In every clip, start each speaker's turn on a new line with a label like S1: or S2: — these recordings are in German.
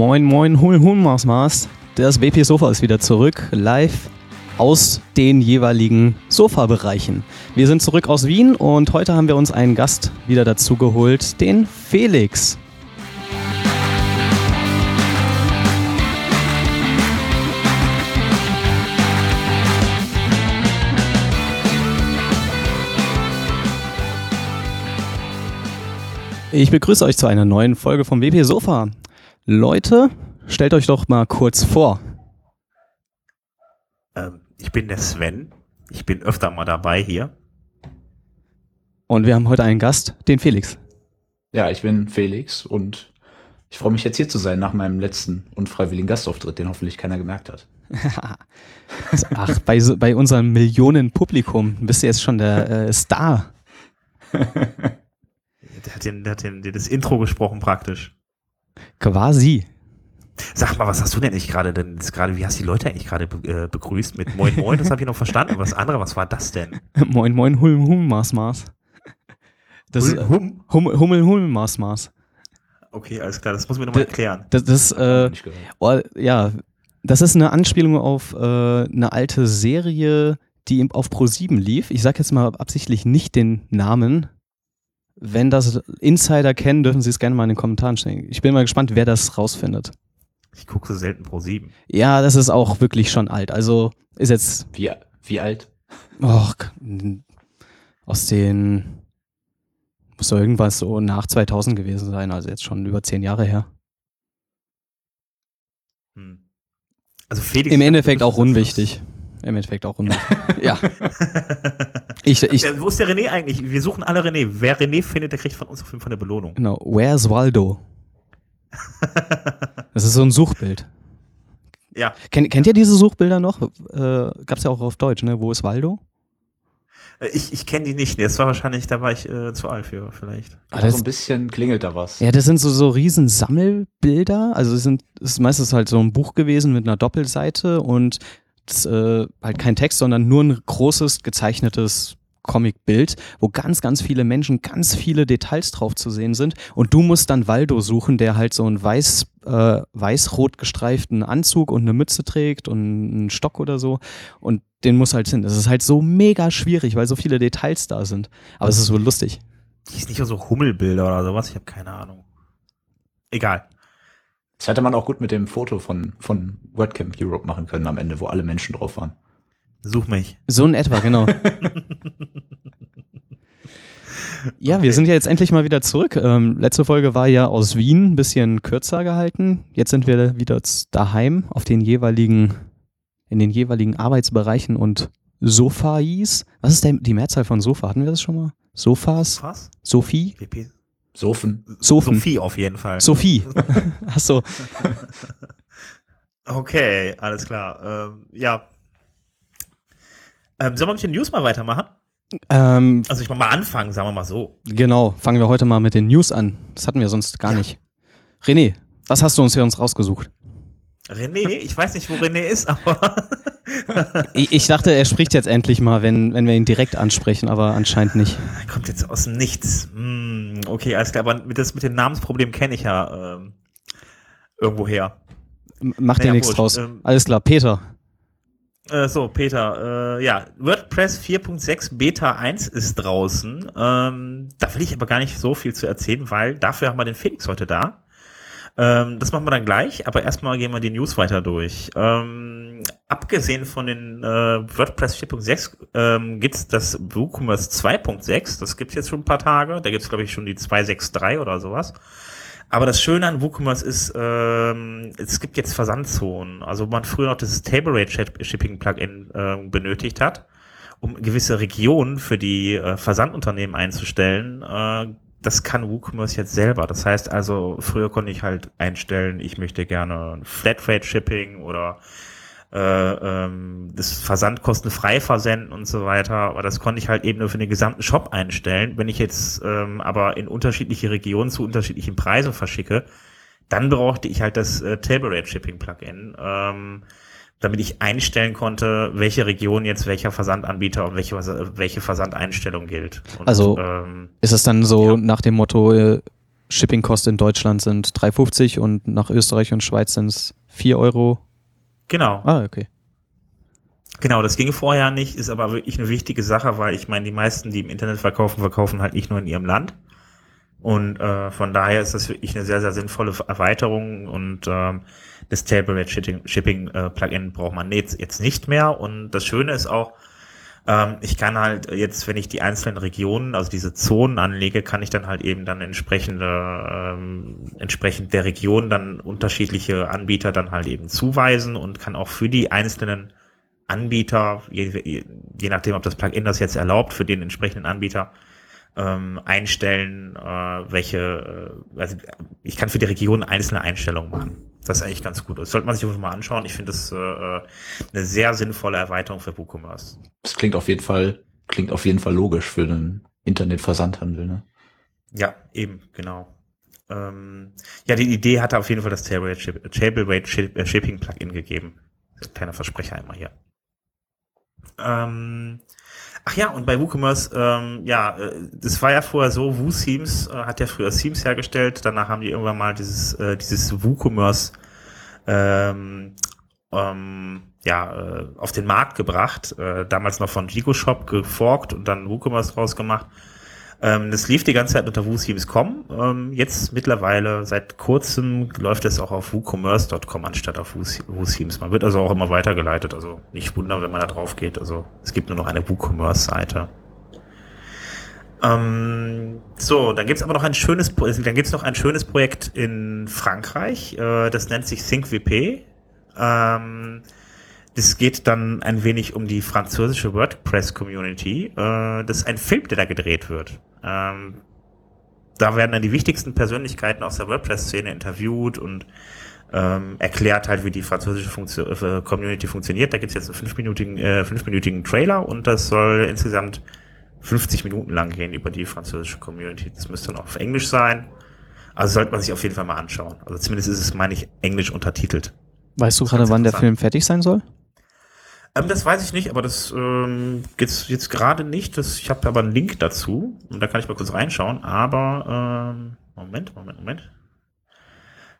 S1: Moin, moin, Hul, Hul, Maus, Maus. Das WP Sofa ist wieder zurück, live aus den jeweiligen Sofabereichen. Wir sind zurück aus Wien und heute haben wir uns einen Gast wieder dazu geholt, den Felix. Ich begrüße euch zu einer neuen Folge vom WP Sofa. Leute, stellt euch doch mal kurz vor.
S2: Ähm, ich bin der Sven. Ich bin öfter mal dabei hier.
S1: Und wir haben heute einen Gast, den Felix.
S3: Ja, ich bin Felix und ich freue mich jetzt hier zu sein nach meinem letzten unfreiwilligen Gastauftritt, den hoffentlich keiner gemerkt hat.
S1: Ach, bei, so- bei unserem Millionen-Publikum bist du jetzt schon der äh, Star.
S2: Der hat, den, der hat den, das Intro gesprochen praktisch.
S1: Quasi.
S2: Sag mal, was hast du denn eigentlich gerade denn gerade, wie hast du die Leute eigentlich gerade be äh, begrüßt mit Moin Moin? Das habe ich noch verstanden. Aber das andere, was war das denn?
S1: moin, moin, Hum, Hum, Maß, Maß. Das
S2: Hul-
S1: äh,
S2: Hum?
S1: Hummel, Hummel, Hum, Maß, Maß.
S2: Okay, alles klar, das muss mir nochmal erklären.
S1: Das, das äh, oh, ja, das ist eine Anspielung auf äh, eine alte Serie, die auf Pro7 lief. Ich sage jetzt mal absichtlich nicht den Namen. Wenn das Insider kennen, dürfen sie es gerne mal in den Kommentaren stellen. Ich bin mal gespannt, wer das rausfindet.
S2: Ich gucke so selten pro 7.
S1: Ja, das ist auch wirklich schon alt. Also ist jetzt
S3: Wie, wie alt?
S1: Och, aus den muss doch irgendwas so nach 2000 gewesen sein, also jetzt schon über zehn Jahre her.
S2: Hm. Also Felix.
S1: Im Endeffekt auch unwichtig. Im Endeffekt auch unwichtig. ja, ich, ich,
S2: wo ist der René eigentlich? Wir suchen alle René. Wer René findet, der kriegt von uns auf jeden Fall eine Belohnung.
S1: genau. Where's Waldo? Das ist so ein Suchbild.
S2: Ja,
S1: Kennt, kennt ihr diese Suchbilder noch? Äh, gab's ja auch auf Deutsch, ne? Wo ist Waldo?
S2: äh, ich, ich kenne die nicht. Das war wahrscheinlich, da war ich äh, zu alt für, vielleicht.
S3: Aber so ein bisschen klingelt da was.
S1: Ja, das sind so, so riesen Sammelbilder. Also es sind, es ist meistens halt so ein Buch gewesen mit einer Doppelseite und äh, halt kein Text, sondern nur ein großes gezeichnetes Comicbild, wo ganz, ganz viele Menschen, ganz viele Details drauf zu sehen sind. Und du musst dann Waldo suchen, der halt so einen weiß, äh, weiß-rot gestreiften Anzug und eine Mütze trägt und einen Stock oder so. Und den muss halt hin. Das ist halt so mega schwierig, weil so viele Details da sind. Aber es ist so lustig.
S2: Ist nicht so Hummelbilder oder sowas. Ich habe keine Ahnung. Egal.
S3: Das hätte man auch gut mit dem Foto von, von WordCamp Europe machen können am Ende, wo alle Menschen drauf waren.
S2: Such mich.
S1: So in etwa, genau. ja, wir sind ja jetzt endlich mal wieder zurück. Ähm, letzte Folge war ja aus Wien, ein bisschen kürzer gehalten. Jetzt sind wir wieder daheim auf den jeweiligen, in den jeweiligen Arbeitsbereichen und Sofais. Was ist denn die Mehrzahl von Sofa? Hatten wir das schon mal? Sofas?
S2: Was?
S1: Sophie?
S2: WP?
S3: Sofen.
S1: Sofen.
S2: Sophie auf jeden Fall.
S1: Sophie. Achso.
S2: Okay, alles klar. Ähm, ja. Ähm, sollen wir mit den News mal weitermachen?
S1: Ähm,
S2: Also ich mach mal anfangen, sagen wir mal so.
S1: genau, fangen wir heute mal mit den News an. Das hatten wir sonst gar
S2: Ja.
S1: nicht. René, was hast du uns für uns rausgesucht?
S2: René, ich weiß nicht, wo René ist, aber
S1: Ich, ich dachte, er spricht jetzt endlich mal, wenn, wenn wir ihn direkt ansprechen, aber anscheinend nicht.
S2: er kommt jetzt aus dem Nichts. Hm, okay, alles klar, aber mit, das, mit dem Namensproblem kenne ich ja ähm, irgendwo her.
S1: M- Mach dir
S2: Naja,
S1: nichts draus.
S2: ähm,
S1: Alles klar, Peter.
S2: Äh, so, Peter, äh, ja, WordPress 4.6 Beta 1 ist draußen. Ähm, da will ich aber gar nicht so viel zu erzählen, weil dafür haben wir den Felix heute da. Ähm, das machen wir dann gleich, aber erstmal gehen wir die News weiter durch. Ähm, abgesehen von den äh, WordPress 4.6 ähm, gibt's das WooCommerce 2.6. Das gibt's jetzt schon ein paar Tage. Da gibt's glaube ich, schon die 2.6.3 oder sowas. Aber das Schöne an WooCommerce ist, ähm, es gibt jetzt Versandzonen. Also wo man früher noch das Table Rate Ship- Shipping Plugin ähm, benötigt hat, um gewisse Regionen für die äh, Versandunternehmen einzustellen. Äh, das kann WooCommerce jetzt selber. Das heißt also, früher konnte ich halt einstellen, ich möchte gerne Flatrate Shipping oder äh, ähm, das Versand kostenfrei versenden und so weiter. Aber das konnte ich halt eben nur für den gesamten Shop einstellen. Wenn ich jetzt ähm, aber in unterschiedliche Regionen zu unterschiedlichen Preisen verschicke, dann brauchte ich halt das äh, Table Rate Shipping Plugin, ähm, damit ich einstellen konnte, welche Region jetzt welcher Versandanbieter und welche, welche Versandeinstellung gilt. Und,
S1: Also-
S2: ähm,
S1: Ist es dann so
S2: Ja.
S1: nach dem Motto, äh, Shippingkosten in Deutschland sind 3,50 und nach Österreich und Schweiz sind es 4 Euro.
S2: Genau.
S1: Ah, okay.
S2: Genau, das ging vorher nicht, ist aber wirklich eine wichtige Sache, weil ich meine, die meisten, die im Internet verkaufen, verkaufen halt nicht nur in ihrem Land. Und äh, von daher ist das wirklich eine sehr, sehr sinnvolle Erweiterung und ähm, das Table Rate Shipping, Shipping äh, Plugin braucht man jetzt, jetzt nicht mehr. Und das Schöne ist auch, ähm, ich kann halt jetzt, wenn ich die einzelnen Regionen, also diese Zonen anlege, kann ich dann halt eben dann entsprechende, ähm, entsprechend der Region dann unterschiedliche Anbieter dann halt eben zuweisen und kann auch für die einzelnen Anbieter, je, je nachdem, ob das Plugin das jetzt erlaubt, für den entsprechenden Anbieter ähm, einstellen, äh, welche, äh, also ich kann für die Region einzelne Einstellungen machen. Das ist eigentlich ganz gut. Das sollte man sich mal anschauen. Ich finde das äh, eine sehr sinnvolle Erweiterung für WooCommerce.
S3: Das klingt auf jeden Fall, klingt auf jeden Fall logisch für einen Internetversandhandel, ne?
S2: Ja, eben, genau. Ähm, ja, die Idee hatte auf jeden Fall das Tableweight äh, Shipping Plugin gegeben. Kleiner Versprecher einmal hier. Ähm, ach ja, und bei WooCommerce, ähm, ja, äh, das war ja vorher so, WooSeams äh, hat ja früher Themes hergestellt, danach haben die irgendwann mal dieses, äh, dieses WooCommerce ähm, ähm, ja, äh, auf den Markt gebracht, äh, damals noch von GigoShop geforkt und dann WooCommerce draus gemacht. Ähm, das lief die ganze Zeit unter WooSeams.com. Ähm, jetzt mittlerweile seit kurzem läuft es auch auf WooCommerce.com anstatt auf WooSeams. Man wird also auch immer weitergeleitet. Also nicht wundern, wenn man da drauf geht. Also es gibt nur noch eine WooCommerce-Seite. Ähm, so, dann gibt's aber noch ein schönes, dann gibt's noch ein schönes Projekt in Frankreich. Äh, das nennt sich ThinkWP. Ähm, das geht dann ein wenig um die französische WordPress-Community. Äh, das ist ein Film, der da gedreht wird. Ähm, da werden dann die wichtigsten Persönlichkeiten aus der WordPress-Szene interviewt und ähm, erklärt halt, wie die französische Funktion, äh, Community funktioniert. Da gibt's jetzt einen fünfminütigen, äh, fünfminütigen Trailer und das soll insgesamt 50 Minuten lang gehen über die französische Community. Das müsste dann auch auf Englisch sein. Also sollte man sich auf jeden Fall mal anschauen. Also zumindest ist es, meine ich, englisch untertitelt.
S1: Weißt du gerade, wann der Film fertig sein soll?
S2: Ähm, das weiß ich nicht, aber das ähm, geht's jetzt gerade nicht. Das, ich habe aber einen Link dazu und da kann ich mal kurz reinschauen. Aber ähm, Moment, Moment, Moment.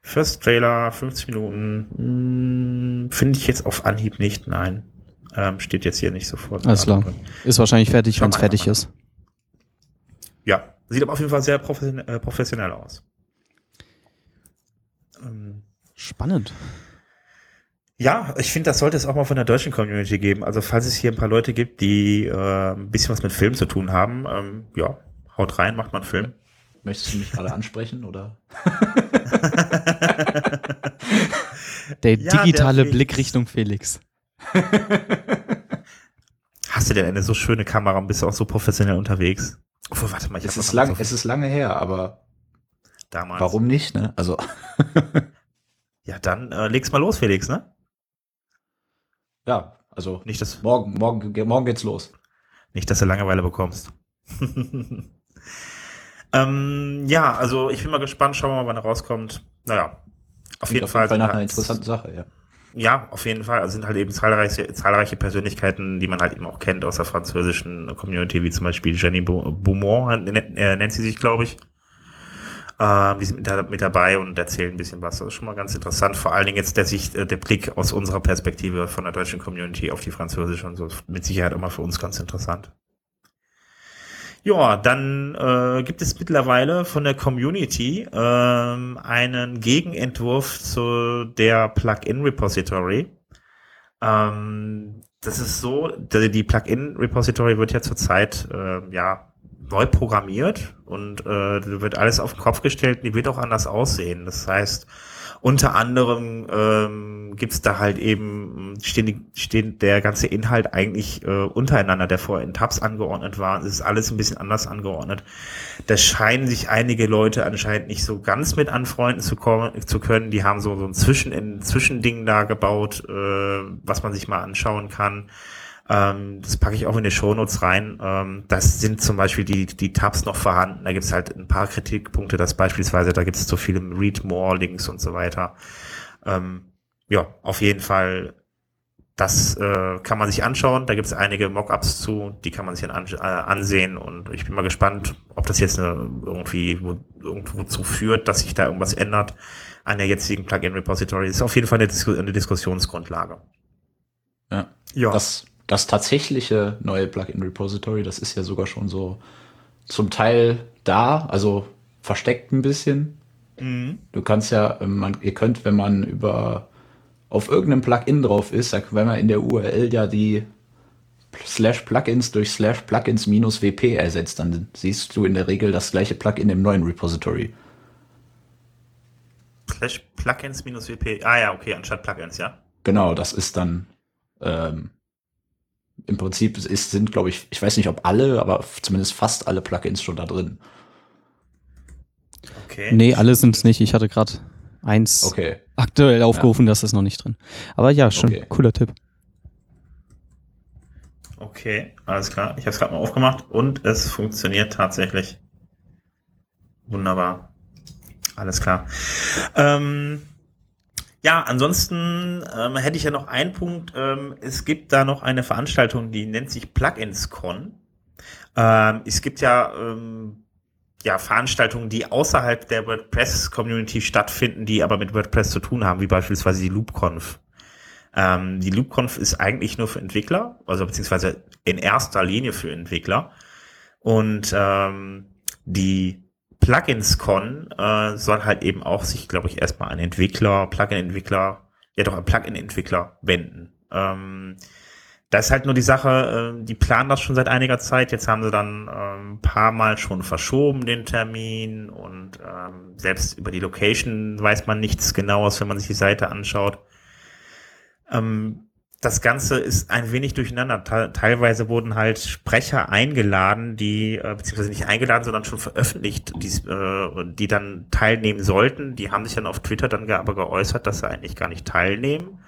S2: First Trailer, 50 Minuten, hm, finde ich jetzt auf Anhieb nicht. Nein, ähm, steht jetzt hier nicht sofort.
S1: Alles klar. Ist wahrscheinlich fertig, wenn es fertig ist.
S2: Ja, sieht aber auf jeden Fall sehr professionell, äh, professionell aus.
S1: Ähm, Spannend.
S2: Ja, ich finde, das sollte es auch mal von der deutschen Community geben. Also falls es hier ein paar Leute gibt, die äh, ein bisschen was mit Film zu tun haben, ähm, ja, haut rein, macht mal einen Film.
S3: Möchtest du mich gerade ansprechen oder?
S1: der ja, digitale der Blick Richtung Felix.
S2: Hast du denn eine so schöne Kamera und bist du auch so professionell unterwegs?
S3: Oh, warte mal, ich es ist lang, so es ist lange her, aber damals. Warum nicht, ne? Also.
S2: ja, dann äh, leg's mal los, Felix, ne?
S3: Ja, also nicht das morgen, morgen, morgen geht's los.
S2: Nicht, dass du Langeweile bekommst. ähm, ja, also ich bin mal gespannt, schauen wir mal, wann er rauskommt. Naja,
S3: auf jeden auf Fall. Fall nach einer interessanten Sache, ja.
S2: Ja, auf jeden Fall. Also sind halt eben zahlreiche, zahlreiche Persönlichkeiten, die man halt eben auch kennt aus der französischen Community, wie zum Beispiel Jenny Beaumont, äh, nennt sie sich, glaube ich. Äh, die sind mit, mit, dabei und erzählen ein bisschen was. Das ist schon mal ganz interessant. Vor allen Dingen jetzt der, Sicht, äh, der Blick aus unserer Perspektive von der deutschen Community auf die französische und so. Mit Sicherheit immer für uns ganz interessant. Ja, dann äh, gibt es mittlerweile von der Community ähm, einen Gegenentwurf zu der Plugin-Repository. Ähm, das ist so, die Plugin-Repository wird ja zurzeit äh, ja neu programmiert und äh, wird alles auf den Kopf gestellt, die wird auch anders aussehen. Das heißt, unter anderem ähm, gibt da halt eben, stehen, stehen der ganze Inhalt eigentlich äh, untereinander, der vorher in Tabs angeordnet war. Es ist alles ein bisschen anders angeordnet. Da scheinen sich einige Leute anscheinend nicht so ganz mit anfreunden zu, kommen, zu können. Die haben so, so ein Zwischen, ein Zwischending da gebaut, äh, was man sich mal anschauen kann. Ähm, das packe ich auch in die Shownotes rein. Ähm, das sind zum Beispiel die, die Tabs noch vorhanden. Da gibt es halt ein paar Kritikpunkte, dass beispielsweise da gibt es zu viele Read More Links und so weiter. Ähm, ja, auf jeden Fall das äh, kann man sich anschauen. Da gibt es einige Mockups zu, die kann man sich dann an, äh, ansehen. Und ich bin mal gespannt, ob das jetzt eine, irgendwie wo, irgendwo zu führt, dass sich da irgendwas ändert an der jetzigen Plugin-Repository. Das ist auf jeden Fall eine, Dis eine Diskussionsgrundlage.
S3: Ja. ja. Das, das tatsächliche neue Plugin-Repository, das ist ja sogar schon so zum Teil da, also versteckt ein bisschen. Mhm. Du kannst ja, man, ihr könnt, wenn man über auf irgendeinem Plugin drauf ist, wenn man in der URL ja die slash Plugins durch slash Plugins minus WP ersetzt, dann siehst du in der Regel das gleiche Plugin im neuen Repository.
S2: Slash Plugins minus WP, ah ja, okay, anstatt Plugins, ja.
S3: Genau, das ist dann ähm, im Prinzip ist, sind, glaube ich, ich weiß nicht, ob alle, aber zumindest fast alle Plugins schon da drin.
S1: Okay. Nee, alle sind es nicht. Ich hatte gerade eins okay. aktuell aufgerufen, ja. das ist noch nicht drin. Aber ja, schon okay. cooler Tipp.
S2: Okay, alles klar. Ich habe es gerade mal aufgemacht und es funktioniert tatsächlich. Wunderbar. Alles klar. Ähm, ja, ansonsten ähm, hätte ich ja noch einen Punkt. Ähm, es gibt da noch eine Veranstaltung, die nennt sich PluginsCon. Ähm, es gibt ja ähm, ja, Veranstaltungen, die außerhalb der WordPress-Community stattfinden, die aber mit WordPress zu tun haben, wie beispielsweise die LoopConf. Ähm, die LoopConf ist eigentlich nur für Entwickler, also beziehungsweise in erster Linie für Entwickler. Und ähm, die PluginsCon äh, soll halt eben auch sich, glaube ich, erstmal an Entwickler, Plugin-Entwickler, ja doch an Plugin-Entwickler wenden. Ähm, da ist halt nur die Sache, äh, die planen das schon seit einiger Zeit. Jetzt haben sie dann ähm, ein paar Mal schon verschoben den Termin und ähm, selbst über die Location weiß man nichts genaues, wenn man sich die Seite anschaut. Ähm, das Ganze ist ein wenig durcheinander. Teilweise wurden halt Sprecher eingeladen, die, äh, beziehungsweise nicht eingeladen, sondern schon veröffentlicht, die, äh, die dann teilnehmen sollten. Die haben sich dann auf Twitter dann aber geäußert, dass sie eigentlich gar nicht teilnehmen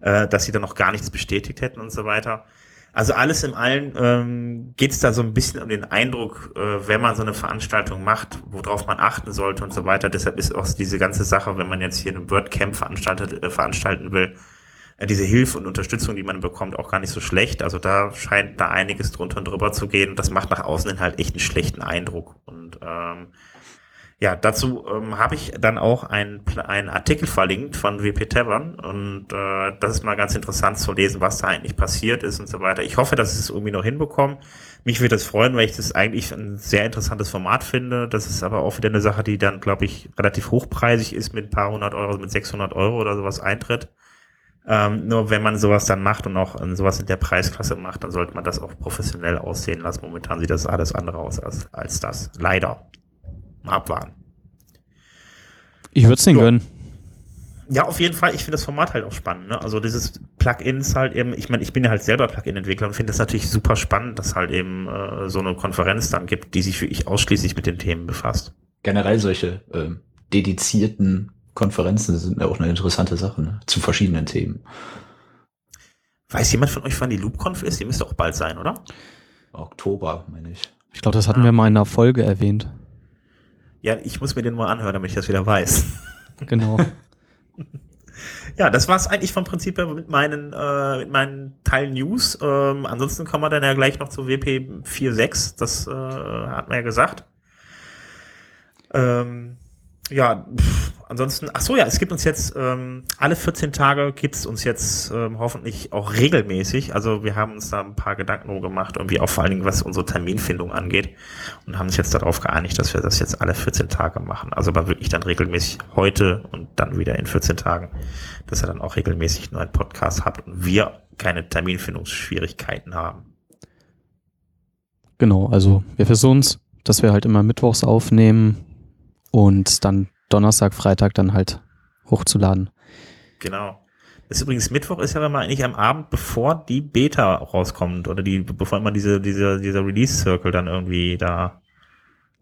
S2: äh, dass sie dann noch gar nichts bestätigt hätten und so weiter. Also alles in allem ähm, geht es da so ein bisschen um den Eindruck, äh, wenn man so eine Veranstaltung macht, worauf man achten sollte und so weiter. Deshalb ist auch diese ganze Sache, wenn man jetzt hier ein WordCamp veranstaltet, äh, veranstalten will, diese Hilfe und Unterstützung, die man bekommt, auch gar nicht so schlecht. Also da scheint da einiges drunter und drüber zu gehen. Das macht nach außen hin halt echt einen schlechten Eindruck. Und ähm, ja, dazu ähm, habe ich dann auch einen Artikel verlinkt von WP Tavern und äh, das ist mal ganz interessant zu lesen, was da eigentlich passiert ist und so weiter. Ich hoffe, dass es irgendwie noch hinbekomme. Mich würde es freuen, weil ich das eigentlich ein sehr interessantes Format finde. Das ist aber auch wieder eine Sache, die dann, glaube ich, relativ hochpreisig ist mit ein paar hundert Euro, mit 600 Euro oder sowas eintritt. Ähm, nur wenn man sowas dann macht und auch sowas in der Preisklasse macht, dann sollte man das auch professionell aussehen lassen. Momentan sieht das alles andere aus als, als das. Leider abwarten.
S1: Ich würde es den so. gönnen.
S2: Ja, auf jeden Fall. Ich finde das Format halt auch spannend. Ne? Also dieses Plugins halt eben, ich meine, ich bin ja halt selber Plugin-Entwickler und finde das natürlich super spannend, dass halt eben äh, so eine Konferenz dann gibt, die sich wirklich ausschließlich mit den Themen befasst.
S3: Generell solche äh, dedizierten Konferenzen sind ja auch eine interessante Sache, ne? zu verschiedenen Themen.
S2: Weiß jemand von euch, wann die LoopConf ist? Die müsste auch bald sein, oder?
S3: Oktober, meine ich.
S1: Ich glaube, das hatten ah. wir mal in einer Folge erwähnt.
S2: Ja, ich muss mir den mal anhören, damit ich das wieder weiß.
S1: Genau.
S2: ja, das war es eigentlich vom Prinzip her mit meinen, äh, mit meinen Teil News. Ähm, ansonsten kommen wir dann ja gleich noch zu WP 4.6, das äh, hat man ja gesagt. Ähm, ja, pff, ansonsten, ach so ja, es gibt uns jetzt ähm, alle 14 Tage gibt es uns jetzt ähm, hoffentlich auch regelmäßig. Also wir haben uns da ein paar Gedanken gemacht, irgendwie auch vor allen Dingen was unsere Terminfindung angeht und haben uns jetzt darauf geeinigt, dass wir das jetzt alle 14 Tage machen. Also aber wirklich dann regelmäßig heute und dann wieder in 14 Tagen, dass ihr dann auch regelmäßig nur einen Podcast habt und wir keine Terminfindungsschwierigkeiten haben.
S1: Genau, also wir versuchen es, dass wir halt immer mittwochs aufnehmen und dann Donnerstag, Freitag dann halt hochzuladen.
S2: Genau. Das ist übrigens Mittwoch ist ja immer eigentlich am Abend, bevor die Beta rauskommt oder die, bevor immer diese, diese, dieser Release-Circle dann irgendwie da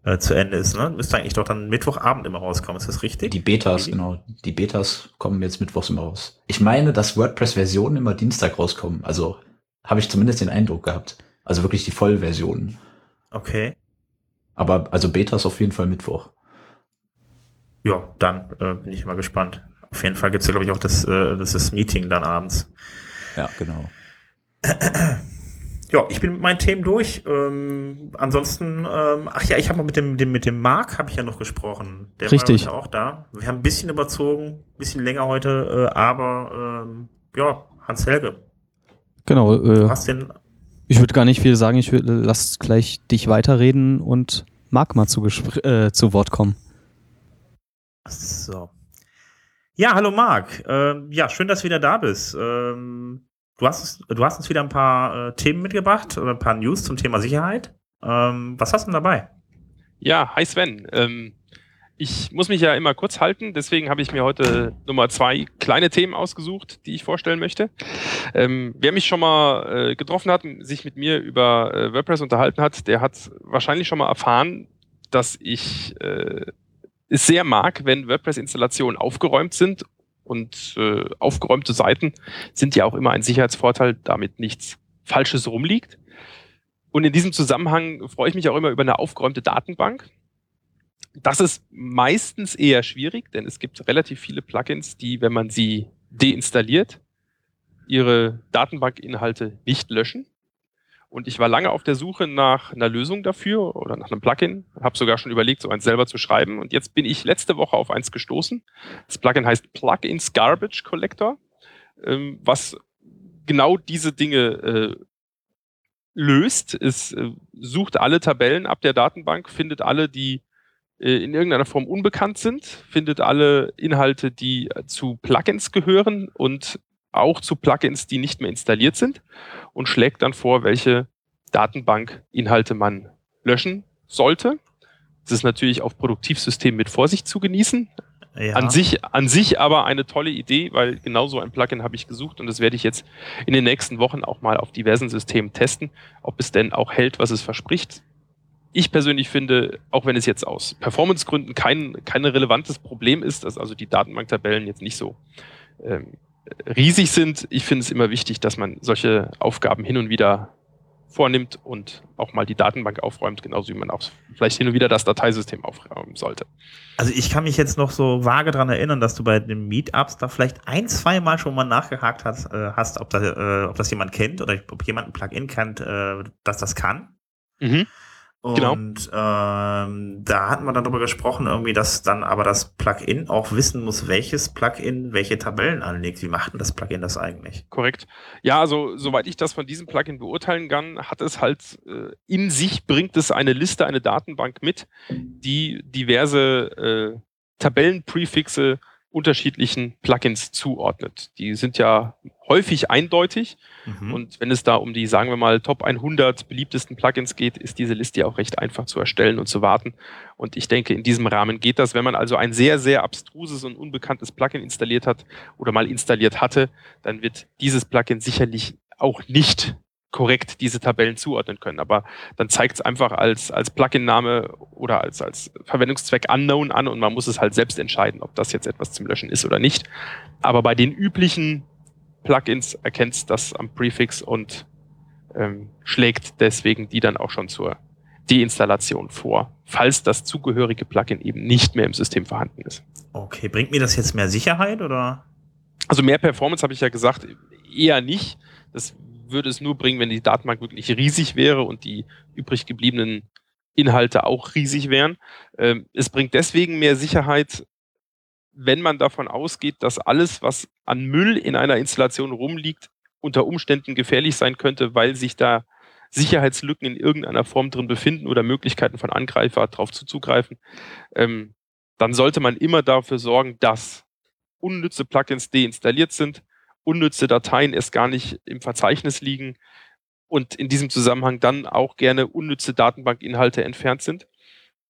S2: äh, zu Ende ist, ne? Müsste eigentlich doch dann Mittwochabend immer rauskommen, ist das richtig?
S3: Die Betas, genau. Die Betas kommen jetzt mittwochs immer raus. Ich meine, dass WordPress-Versionen immer Dienstag rauskommen. Also habe ich zumindest den Eindruck gehabt. Also wirklich die Vollversionen.
S2: Okay.
S3: Aber also Betas auf jeden Fall Mittwoch
S2: ja, dann äh, bin ich mal gespannt. Auf jeden Fall gibt's ja, glaube ich, auch das, äh, das, das Meeting dann abends.
S3: Ja, genau.
S2: Ja, ich bin mit meinen Themen durch. Ähm, ansonsten, ähm, ach ja, ich habe mal mit dem, dem mit dem Marc habe ich ja noch gesprochen.
S1: Der Richtig.
S2: war auch da. Wir haben ein bisschen überzogen, ein bisschen länger heute, äh, aber ähm, ja, Hans Helge.
S1: Genau. Äh, hast den ich würde gar nicht viel sagen. Ich würde lass gleich dich weiterreden und Marc mal zu, äh, zu Wort kommen.
S2: So. Ja, hallo Marc. Ähm, ja, schön, dass du wieder da bist. Ähm, du, hast, du hast uns wieder ein paar äh, Themen mitgebracht oder ein paar News zum Thema Sicherheit. Ähm, was hast du denn dabei?
S4: Ja, hi Sven. Ähm, ich muss mich ja immer kurz halten, deswegen habe ich mir heute Nummer zwei kleine Themen ausgesucht, die ich vorstellen möchte. Ähm, wer mich schon mal äh, getroffen hat, sich mit mir über äh, WordPress unterhalten hat, der hat wahrscheinlich schon mal erfahren, dass ich äh, es sehr mag, wenn WordPress-Installationen aufgeräumt sind und äh, aufgeräumte Seiten sind ja auch immer ein Sicherheitsvorteil, damit nichts Falsches rumliegt. Und in diesem Zusammenhang freue ich mich auch immer über eine aufgeräumte Datenbank. Das ist meistens eher schwierig, denn es gibt relativ viele Plugins, die, wenn man sie deinstalliert, ihre Datenbankinhalte nicht löschen. Und ich war lange auf der Suche nach einer Lösung dafür oder nach einem Plugin, habe sogar schon überlegt, so eins selber zu schreiben. Und jetzt bin ich letzte Woche auf eins gestoßen. Das Plugin heißt Plugins Garbage Collector, ähm, was genau diese Dinge äh, löst. Es äh, sucht alle Tabellen ab der Datenbank, findet alle, die äh, in irgendeiner Form unbekannt sind, findet alle Inhalte, die zu Plugins gehören und auch zu Plugins, die nicht mehr installiert sind und schlägt dann vor, welche Datenbankinhalte man löschen sollte. Das ist natürlich auf Produktivsystemen mit Vorsicht zu genießen. Ja. An, sich, an sich aber eine tolle Idee, weil genau so ein Plugin habe ich gesucht und das werde ich jetzt in den nächsten Wochen auch mal auf diversen Systemen testen, ob es denn auch hält, was es verspricht ich persönlich finde, auch wenn es jetzt aus Performancegründen kein, kein relevantes Problem ist, dass also die Datenbanktabellen jetzt nicht so ähm, riesig sind, ich finde es immer wichtig, dass man solche Aufgaben hin und wieder vornimmt und auch mal die Datenbank aufräumt, genauso wie man auch vielleicht hin und wieder das Dateisystem aufräumen sollte.
S2: Also ich kann mich jetzt noch so vage daran erinnern, dass du bei den Meetups da vielleicht ein, zwei Mal schon mal nachgehakt hast, äh, hast ob, das, äh, ob das jemand kennt oder ob jemand ein Plugin kennt, äh, dass das kann. Mhm. Genau. Und genau. ähm, da hatten wir dann darüber gesprochen, irgendwie, dass dann aber das Plugin auch wissen muss, welches Plugin welche Tabellen anlegt. Wie macht denn das Plugin das eigentlich?
S4: Korrekt. Ja, also soweit ich das von diesem Plugin beurteilen kann, hat es halt äh, in sich, bringt es eine Liste, eine Datenbank mit, die diverse äh, Tabellenprefixe unterschiedlichen Plugins zuordnet. Die sind ja häufig eindeutig. Mhm. Und wenn es da um die, sagen wir mal, Top 100 beliebtesten Plugins geht, ist diese Liste ja auch recht einfach zu erstellen und zu warten. Und ich denke, in diesem Rahmen geht das. Wenn man also ein sehr, sehr abstruses und unbekanntes Plugin installiert hat oder mal installiert hatte, dann wird dieses Plugin sicherlich auch nicht korrekt diese Tabellen zuordnen können. Aber dann zeigt es einfach als, als Plugin-Name oder als, als Verwendungszweck unknown an und man muss es halt selbst entscheiden, ob das jetzt etwas zum Löschen ist oder nicht. Aber bei den üblichen Plugins erkennt es das am Prefix und ähm, schlägt deswegen die dann auch schon zur Deinstallation vor, falls das zugehörige Plugin eben nicht mehr im System vorhanden ist.
S2: Okay, bringt mir das jetzt mehr Sicherheit oder?
S4: Also mehr Performance habe ich ja gesagt, eher nicht. Das würde es nur bringen, wenn die Datenbank wirklich riesig wäre und die übrig gebliebenen Inhalte auch riesig wären. Ähm, es bringt deswegen mehr Sicherheit, wenn man davon ausgeht, dass alles, was an Müll in einer Installation rumliegt, unter Umständen gefährlich sein könnte, weil sich da Sicherheitslücken in irgendeiner Form drin befinden oder Möglichkeiten von Angreifer darauf zuzugreifen, ähm, dann sollte man immer dafür sorgen, dass unnütze Plugins deinstalliert sind, unnütze Dateien erst gar nicht im Verzeichnis liegen und in diesem Zusammenhang dann auch gerne unnütze Datenbankinhalte entfernt sind.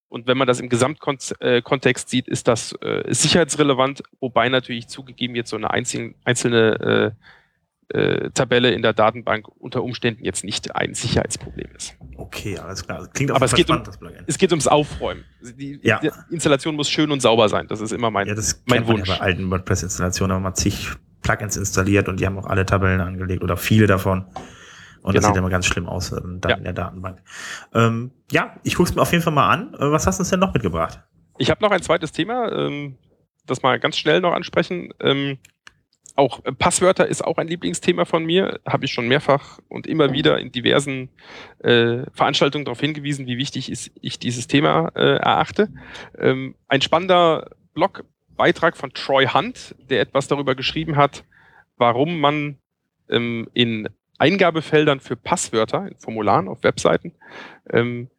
S4: Und wenn man das im Gesamtkontext sieht, ist das äh, sicherheitsrelevant, wobei natürlich zugegeben jetzt so eine einzelne, einzelne äh, äh, Tabelle in der Datenbank unter Umständen jetzt nicht ein Sicherheitsproblem ist.
S2: Okay, alles klar. Klingt
S4: Aber es geht, um, es geht ums Aufräumen. Die, ja. die, Installation muss schön und sauber sein. Das ist immer mein, ja, das mein Wunsch. Ja
S2: bei alten WordPress-Installationen haben wir zig Plugins installiert und die haben auch alle Tabellen angelegt oder viele davon. Und genau. das sieht immer ganz schlimm aus ähm, ja. in der Datenbank. Ähm, ja, ich gucke es mir auf jeden Fall mal an. Äh, was hast du uns denn noch mitgebracht?
S4: Ich habe noch ein zweites Thema, ähm, das mal ganz schnell noch ansprechen. Ähm, auch äh, Passwörter ist auch ein Lieblingsthema von mir. Habe ich schon mehrfach und immer wieder in diversen äh, Veranstaltungen darauf hingewiesen, wie wichtig ich dieses Thema äh, erachte. Ähm, ein spannender Blogbeitrag von Troy Hunt, der etwas darüber geschrieben hat, warum man ähm, in Eingabefeldern für Passwörter, in Formularen auf Webseiten, ähm,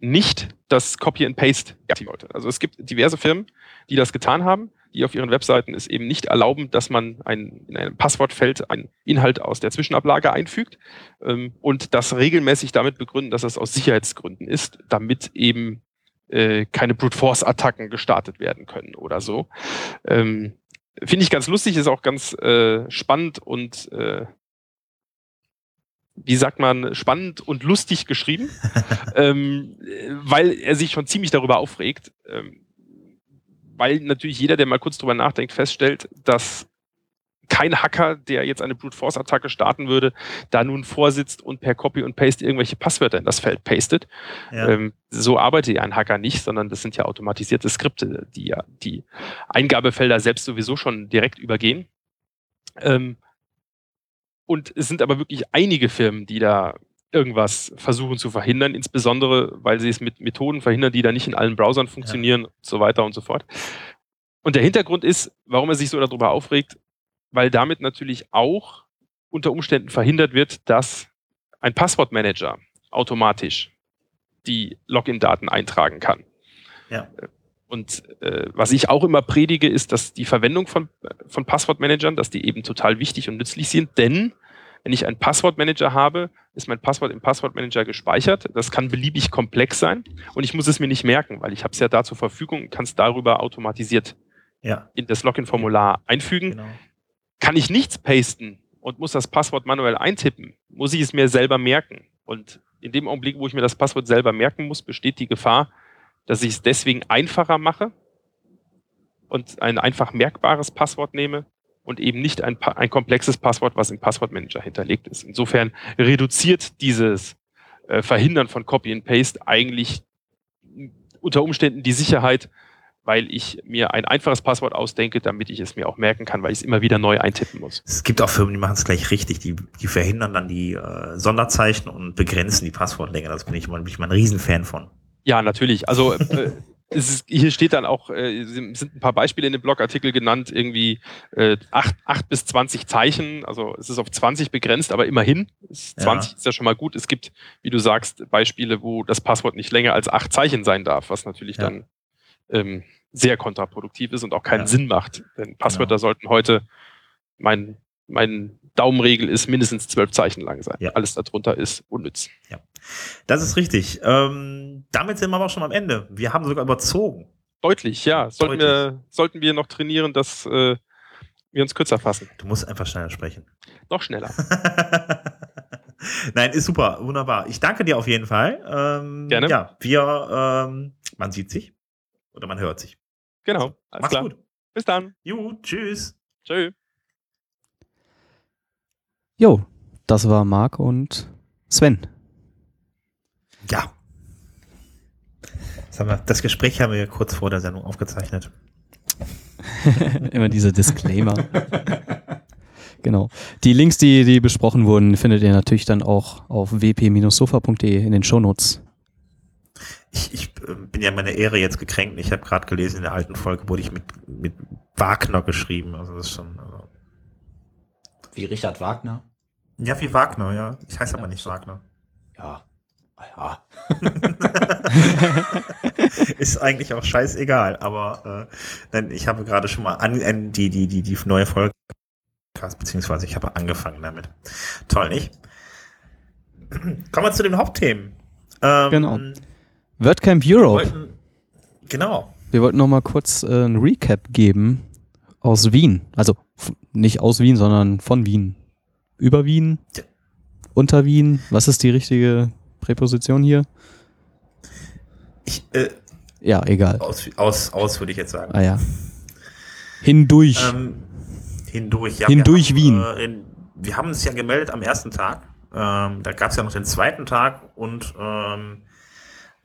S4: nicht das Copy and Paste wollte. Also es gibt diverse Firmen, die das getan haben, die auf ihren Webseiten es eben nicht erlauben, dass man ein, in einem Passwortfeld einen Inhalt aus der Zwischenablage einfügt ähm, und das regelmäßig damit begründen, dass es aus Sicherheitsgründen ist, damit eben äh, keine Brute Force Attacken gestartet werden können oder so. Ähm, Finde ich ganz lustig, ist auch ganz äh, spannend und äh, wie sagt man, spannend und lustig geschrieben, ähm, weil er sich schon ziemlich darüber aufregt, ähm, weil natürlich jeder, der mal kurz drüber nachdenkt, feststellt, dass kein Hacker, der jetzt eine Brute Force Attacke starten würde, da nun vorsitzt und per Copy und Paste irgendwelche Passwörter in das Feld pastet. Ja. Ähm, so arbeitet ja ein Hacker nicht, sondern das sind ja automatisierte Skripte, die ja die Eingabefelder selbst sowieso schon direkt übergehen. Ähm, und es sind aber wirklich einige Firmen, die da irgendwas versuchen zu verhindern, insbesondere weil sie es mit Methoden verhindern, die da nicht in allen Browsern funktionieren ja. und so weiter und so fort. Und der Hintergrund ist, warum er sich so darüber aufregt, weil damit natürlich auch unter Umständen verhindert wird, dass ein Passwortmanager automatisch die Login-Daten eintragen kann. Ja. Und äh, was ich auch immer predige, ist, dass die Verwendung von, von Passwortmanagern, dass die eben total wichtig und nützlich sind, denn wenn ich einen Passwortmanager habe, ist mein Passwort im Passwortmanager gespeichert. Das kann beliebig komplex sein und ich muss es mir nicht merken, weil ich habe es ja da zur Verfügung und kann es darüber automatisiert ja. in das Login-Formular einfügen. Genau. Kann ich nichts pasten und muss das Passwort manuell eintippen, muss ich es mir selber merken. Und in dem Augenblick, wo ich mir das Passwort selber merken muss, besteht die Gefahr, dass ich es deswegen einfacher mache und ein einfach merkbares Passwort nehme und eben nicht ein, ein komplexes Passwort, was im Passwortmanager hinterlegt ist. Insofern reduziert dieses äh, Verhindern von Copy and Paste eigentlich unter Umständen die Sicherheit, weil ich mir ein einfaches Passwort ausdenke, damit ich es mir auch merken kann, weil ich es immer wieder neu eintippen muss.
S2: Es gibt auch Firmen, die machen es gleich richtig. Die, die verhindern dann die äh, Sonderzeichen und begrenzen die Passwortlänge. Das bin ich mal, bin ich mal ein Riesenfan von.
S4: Ja, natürlich. Also äh, es ist, hier steht dann auch, äh, sind ein paar Beispiele in dem Blogartikel genannt, irgendwie äh, 8, 8 bis 20 Zeichen. Also es ist auf 20 begrenzt, aber immerhin. Ist 20 ja. ist ja schon mal gut. Es gibt, wie du sagst, Beispiele, wo das Passwort nicht länger als 8 Zeichen sein darf, was natürlich ja. dann ähm, sehr kontraproduktiv ist und auch keinen ja. Sinn macht. Denn Passwörter genau. sollten heute mein mein Daumenregel ist mindestens zwölf Zeichen lang sein. Ja. Alles darunter ist unnütz.
S2: Ja, das ist richtig. Ähm, damit sind wir aber auch schon am Ende. Wir haben sogar überzogen.
S4: Deutlich, ja. Sollten, Deutlich. Wir, sollten wir noch trainieren, dass äh, wir uns kürzer fassen.
S2: Du musst einfach schneller sprechen.
S4: Noch schneller.
S2: Nein, ist super, wunderbar. Ich danke dir auf jeden Fall. Ähm, Gerne. Ja, wir, ähm, man sieht sich oder man hört sich.
S4: Genau.
S2: Alles Mach's klar. gut.
S4: Bis dann.
S2: Jo, tschüss.
S4: Tschüss.
S1: Jo, das war Marc und Sven.
S2: Ja. Das Gespräch haben wir kurz vor der Sendung aufgezeichnet.
S1: Immer diese Disclaimer. genau. Die Links, die, die besprochen wurden, findet ihr natürlich dann auch auf wp-sofa.de in den Shownotes.
S2: Ich, ich äh, bin ja meine Ehre jetzt gekränkt. Ich habe gerade gelesen, in der alten Folge wurde ich mit, mit Wagner geschrieben. Also das ist schon. Also
S3: wie Richard Wagner?
S2: Ja, wie Wagner, ja. Ich heiße ja, aber nicht Wagner.
S3: Ja. Ja.
S2: ist eigentlich auch scheißegal, aber äh, ich habe gerade schon mal an, an die, die, die, die neue Folge, beziehungsweise ich habe angefangen damit. Toll, nicht? Kommen wir zu den Hauptthemen.
S1: Ähm, genau. WordCamp Europe. Wir wollten,
S2: genau.
S1: Wir wollten noch mal kurz äh, ein Recap geben aus Wien. Also nicht aus Wien, sondern von Wien. Über Wien? Ja. Unter Wien? Was ist die richtige Präposition hier?
S2: Ich, äh,
S1: ja, egal.
S2: Aus, aus, aus würde ich jetzt sagen.
S1: Ah ja. Hindurch.
S2: Ähm, hindurch,
S1: ja. Hindurch
S2: wir
S1: Wien.
S2: Haben, äh, in, wir haben uns ja gemeldet am ersten Tag. Ähm, da gab es ja noch den zweiten Tag und ähm,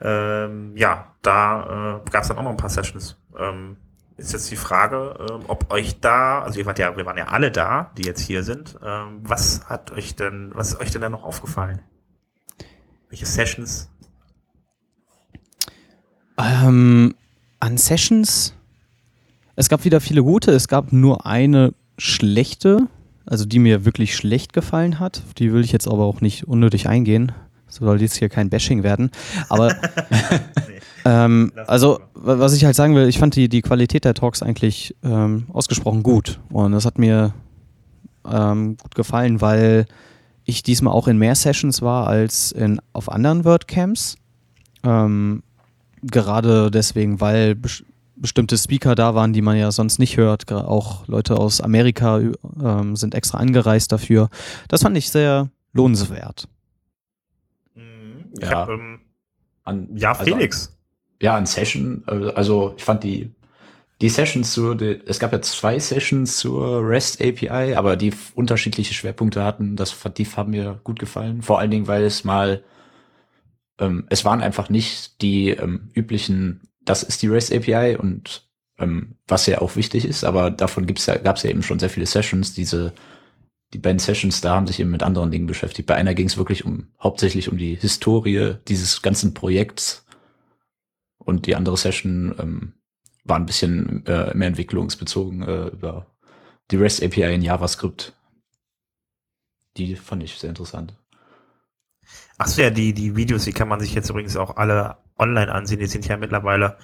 S2: ähm, ja, da äh, gab es dann auch noch ein paar Sessions. Ähm, ist jetzt die Frage, ähm, ob euch da, also ihr wart ja, wir waren ja alle da, die jetzt hier sind. Ähm, was hat euch denn, was ist euch denn da noch aufgefallen? Welche Sessions?
S1: Ähm, an Sessions, es gab wieder viele gute, es gab nur eine schlechte, also die mir wirklich schlecht gefallen hat. Die will ich jetzt aber auch nicht unnötig eingehen. Soll jetzt hier kein Bashing werden. Aber ähm, also, was ich halt sagen will, ich fand die, die Qualität der Talks eigentlich ähm, ausgesprochen gut. Und das hat mir ähm, gut gefallen, weil ich diesmal auch in mehr Sessions war als in, auf anderen WordCamps. Ähm, gerade deswegen, weil bestimmte Speaker da waren, die man ja sonst nicht hört. Auch Leute aus Amerika ähm, sind extra angereist dafür. Das fand ich sehr lohnenswert.
S2: Ich ja, hab, ähm, an, ja also Felix.
S3: An, ja, an Session, äh, also ich fand die die Sessions zu, die, es gab ja zwei Sessions zur REST API, aber die unterschiedliche Schwerpunkte hatten. Das, die haben mir gut gefallen. Vor allen Dingen, weil es mal, ähm, es waren einfach nicht die ähm, üblichen das ist die REST API und ähm, was ja auch wichtig ist, aber davon gibt's ja, gab es ja eben schon sehr viele Sessions. Diese, die beiden Sessions da haben sich eben mit anderen Dingen beschäftigt. Bei einer ging es wirklich um hauptsächlich um die Historie dieses ganzen Projekts und die andere Session ähm, war ein bisschen äh, mehr entwicklungsbezogen äh, über die REST API in JavaScript. Die fand ich sehr interessant.
S2: Achso, ja, die, die Videos, die kann man sich jetzt übrigens auch alle online ansehen. Die sind ja mittlerweile,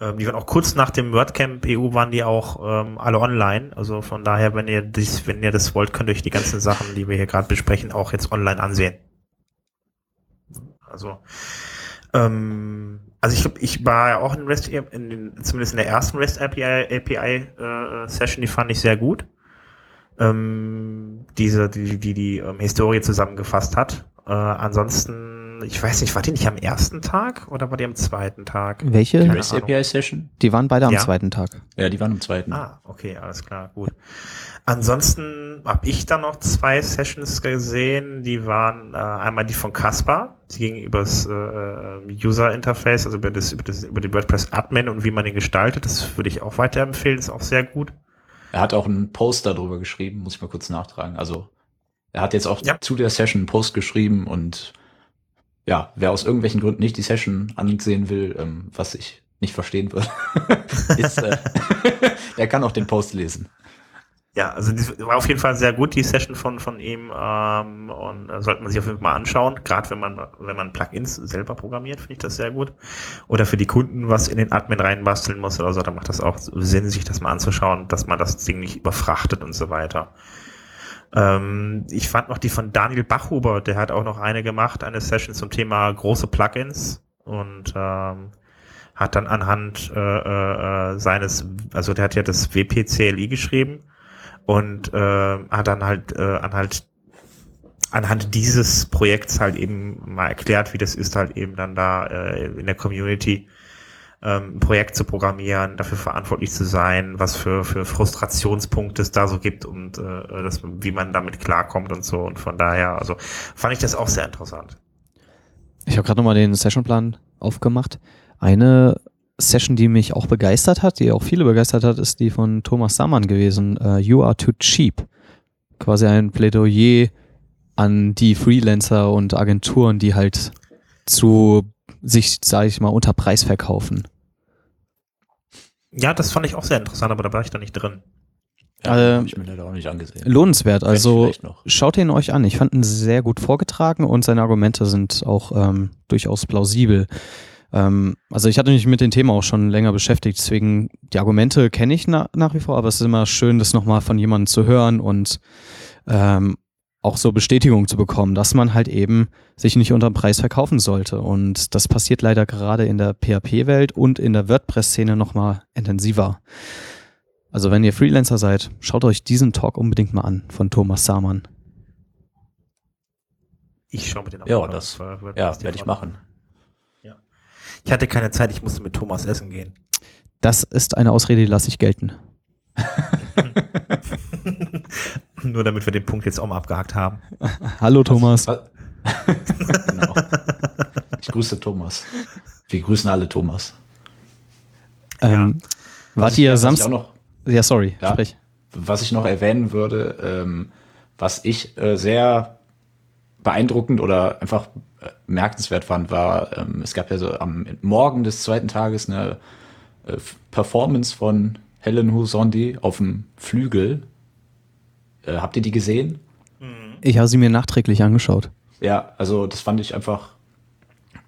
S2: ähm, die waren auch kurz nach dem WordCamp EU waren die auch ähm, alle online. Also von daher, wenn ihr das, wenn ihr das wollt, könnt ihr euch die ganzen Sachen, die wir hier gerade besprechen, auch jetzt online ansehen. Also, ähm, also ich ich war ja auch in REST, in den, zumindest in der ersten REST API, API äh, Session, die fand ich sehr gut. Ähm, diese, die, die, die ähm, Historie zusammengefasst hat. Äh, ansonsten ich weiß nicht, war die nicht am ersten Tag oder war die am zweiten Tag?
S1: Welche?
S3: Die REST API Session?
S1: Die waren beide am ja. zweiten Tag.
S3: Ja, die waren am zweiten.
S2: Ah, okay, alles klar, gut. Ansonsten habe ich da noch zwei Sessions gesehen, die waren äh, einmal die von Caspar, die ging über das äh, User Interface, also über das, über das über die WordPress Admin und wie man den gestaltet. Das würde ich auch weiterempfehlen, ist auch sehr gut.
S3: Er hat auch einen Post darüber geschrieben, muss ich mal kurz nachtragen. Also er hat jetzt auch ja. zu der Session einen Post geschrieben und ja, wer aus irgendwelchen Gründen nicht die Session ansehen will, ähm, was ich nicht verstehen würde, ist, äh, der kann auch den Post lesen.
S2: Ja, also die war auf jeden Fall sehr gut, die Session von, von ihm, ähm, und äh, sollte man sich auf jeden Fall mal anschauen. Gerade wenn man, wenn man Plugins selber programmiert, finde ich das sehr gut. Oder für die Kunden was in den Admin reinbasteln muss oder so, dann macht das auch Sinn, sich das mal anzuschauen, dass man das Ding nicht überfrachtet und so weiter. Ähm, ich fand noch die von Daniel Bachhuber, der hat auch noch eine gemacht, eine Session zum Thema große Plugins und ähm, hat dann anhand äh, äh, seines, also der hat ja das WPCLI geschrieben und äh, hat dann halt äh, anhand anhand dieses Projekts halt eben mal erklärt, wie das ist halt eben dann da äh, in der Community ähm, ein Projekt zu programmieren, dafür verantwortlich zu sein, was für, für Frustrationspunkte es da so gibt und äh, das, wie man damit klarkommt und so. Und von daher, also fand ich das auch sehr interessant.
S1: Ich habe gerade nochmal den Sessionplan aufgemacht. Eine Session, die mich auch begeistert hat, die auch viele begeistert hat, ist die von Thomas Sammann gewesen. Uh, you are too cheap. Quasi ein Plädoyer an die Freelancer und Agenturen, die halt zu sich, sage ich mal, unter Preis verkaufen.
S2: Ja, das fand ich auch sehr interessant, aber da war ich da nicht drin.
S1: Ja, äh, ich mir leider auch nicht angesehen. Lohnenswert, also schaut ihn euch an. Ich fand ihn sehr gut vorgetragen und seine Argumente sind auch ähm, durchaus plausibel. Ähm, also ich hatte mich mit dem Thema auch schon länger beschäftigt, deswegen die Argumente kenne ich na, nach wie vor, aber es ist immer schön, das nochmal von jemandem zu hören und ähm, auch so Bestätigung zu bekommen, dass man halt eben sich nicht unter dem Preis verkaufen sollte. Und das passiert leider gerade in der PHP-Welt und in der WordPress-Szene nochmal intensiver. Also wenn ihr Freelancer seid, schaut euch diesen Talk unbedingt mal an von Thomas Samann.
S2: Ich schaue mir den
S3: auch ja, an. Das, ja, werde ich machen.
S2: Ja. Ich hatte keine Zeit, ich musste mit Thomas essen gehen.
S1: Das ist eine Ausrede, die lasse ich gelten.
S2: Nur damit wir den Punkt jetzt auch mal abgehakt haben.
S1: Hallo Thomas.
S3: genau. Ich grüße Thomas. Wir grüßen alle Thomas.
S1: Ähm, Wart ihr Samstag? Ja, sorry,
S3: ja, sprich. Was ich noch erwähnen würde, ähm, was ich äh, sehr beeindruckend oder einfach äh, merkenswert fand, war, ähm, es gab ja so am Morgen des zweiten Tages eine äh, Performance von Helen Husondi auf dem Flügel. Äh, habt ihr die gesehen?
S1: Ich habe sie mir nachträglich angeschaut.
S3: Ja, also das fand ich einfach,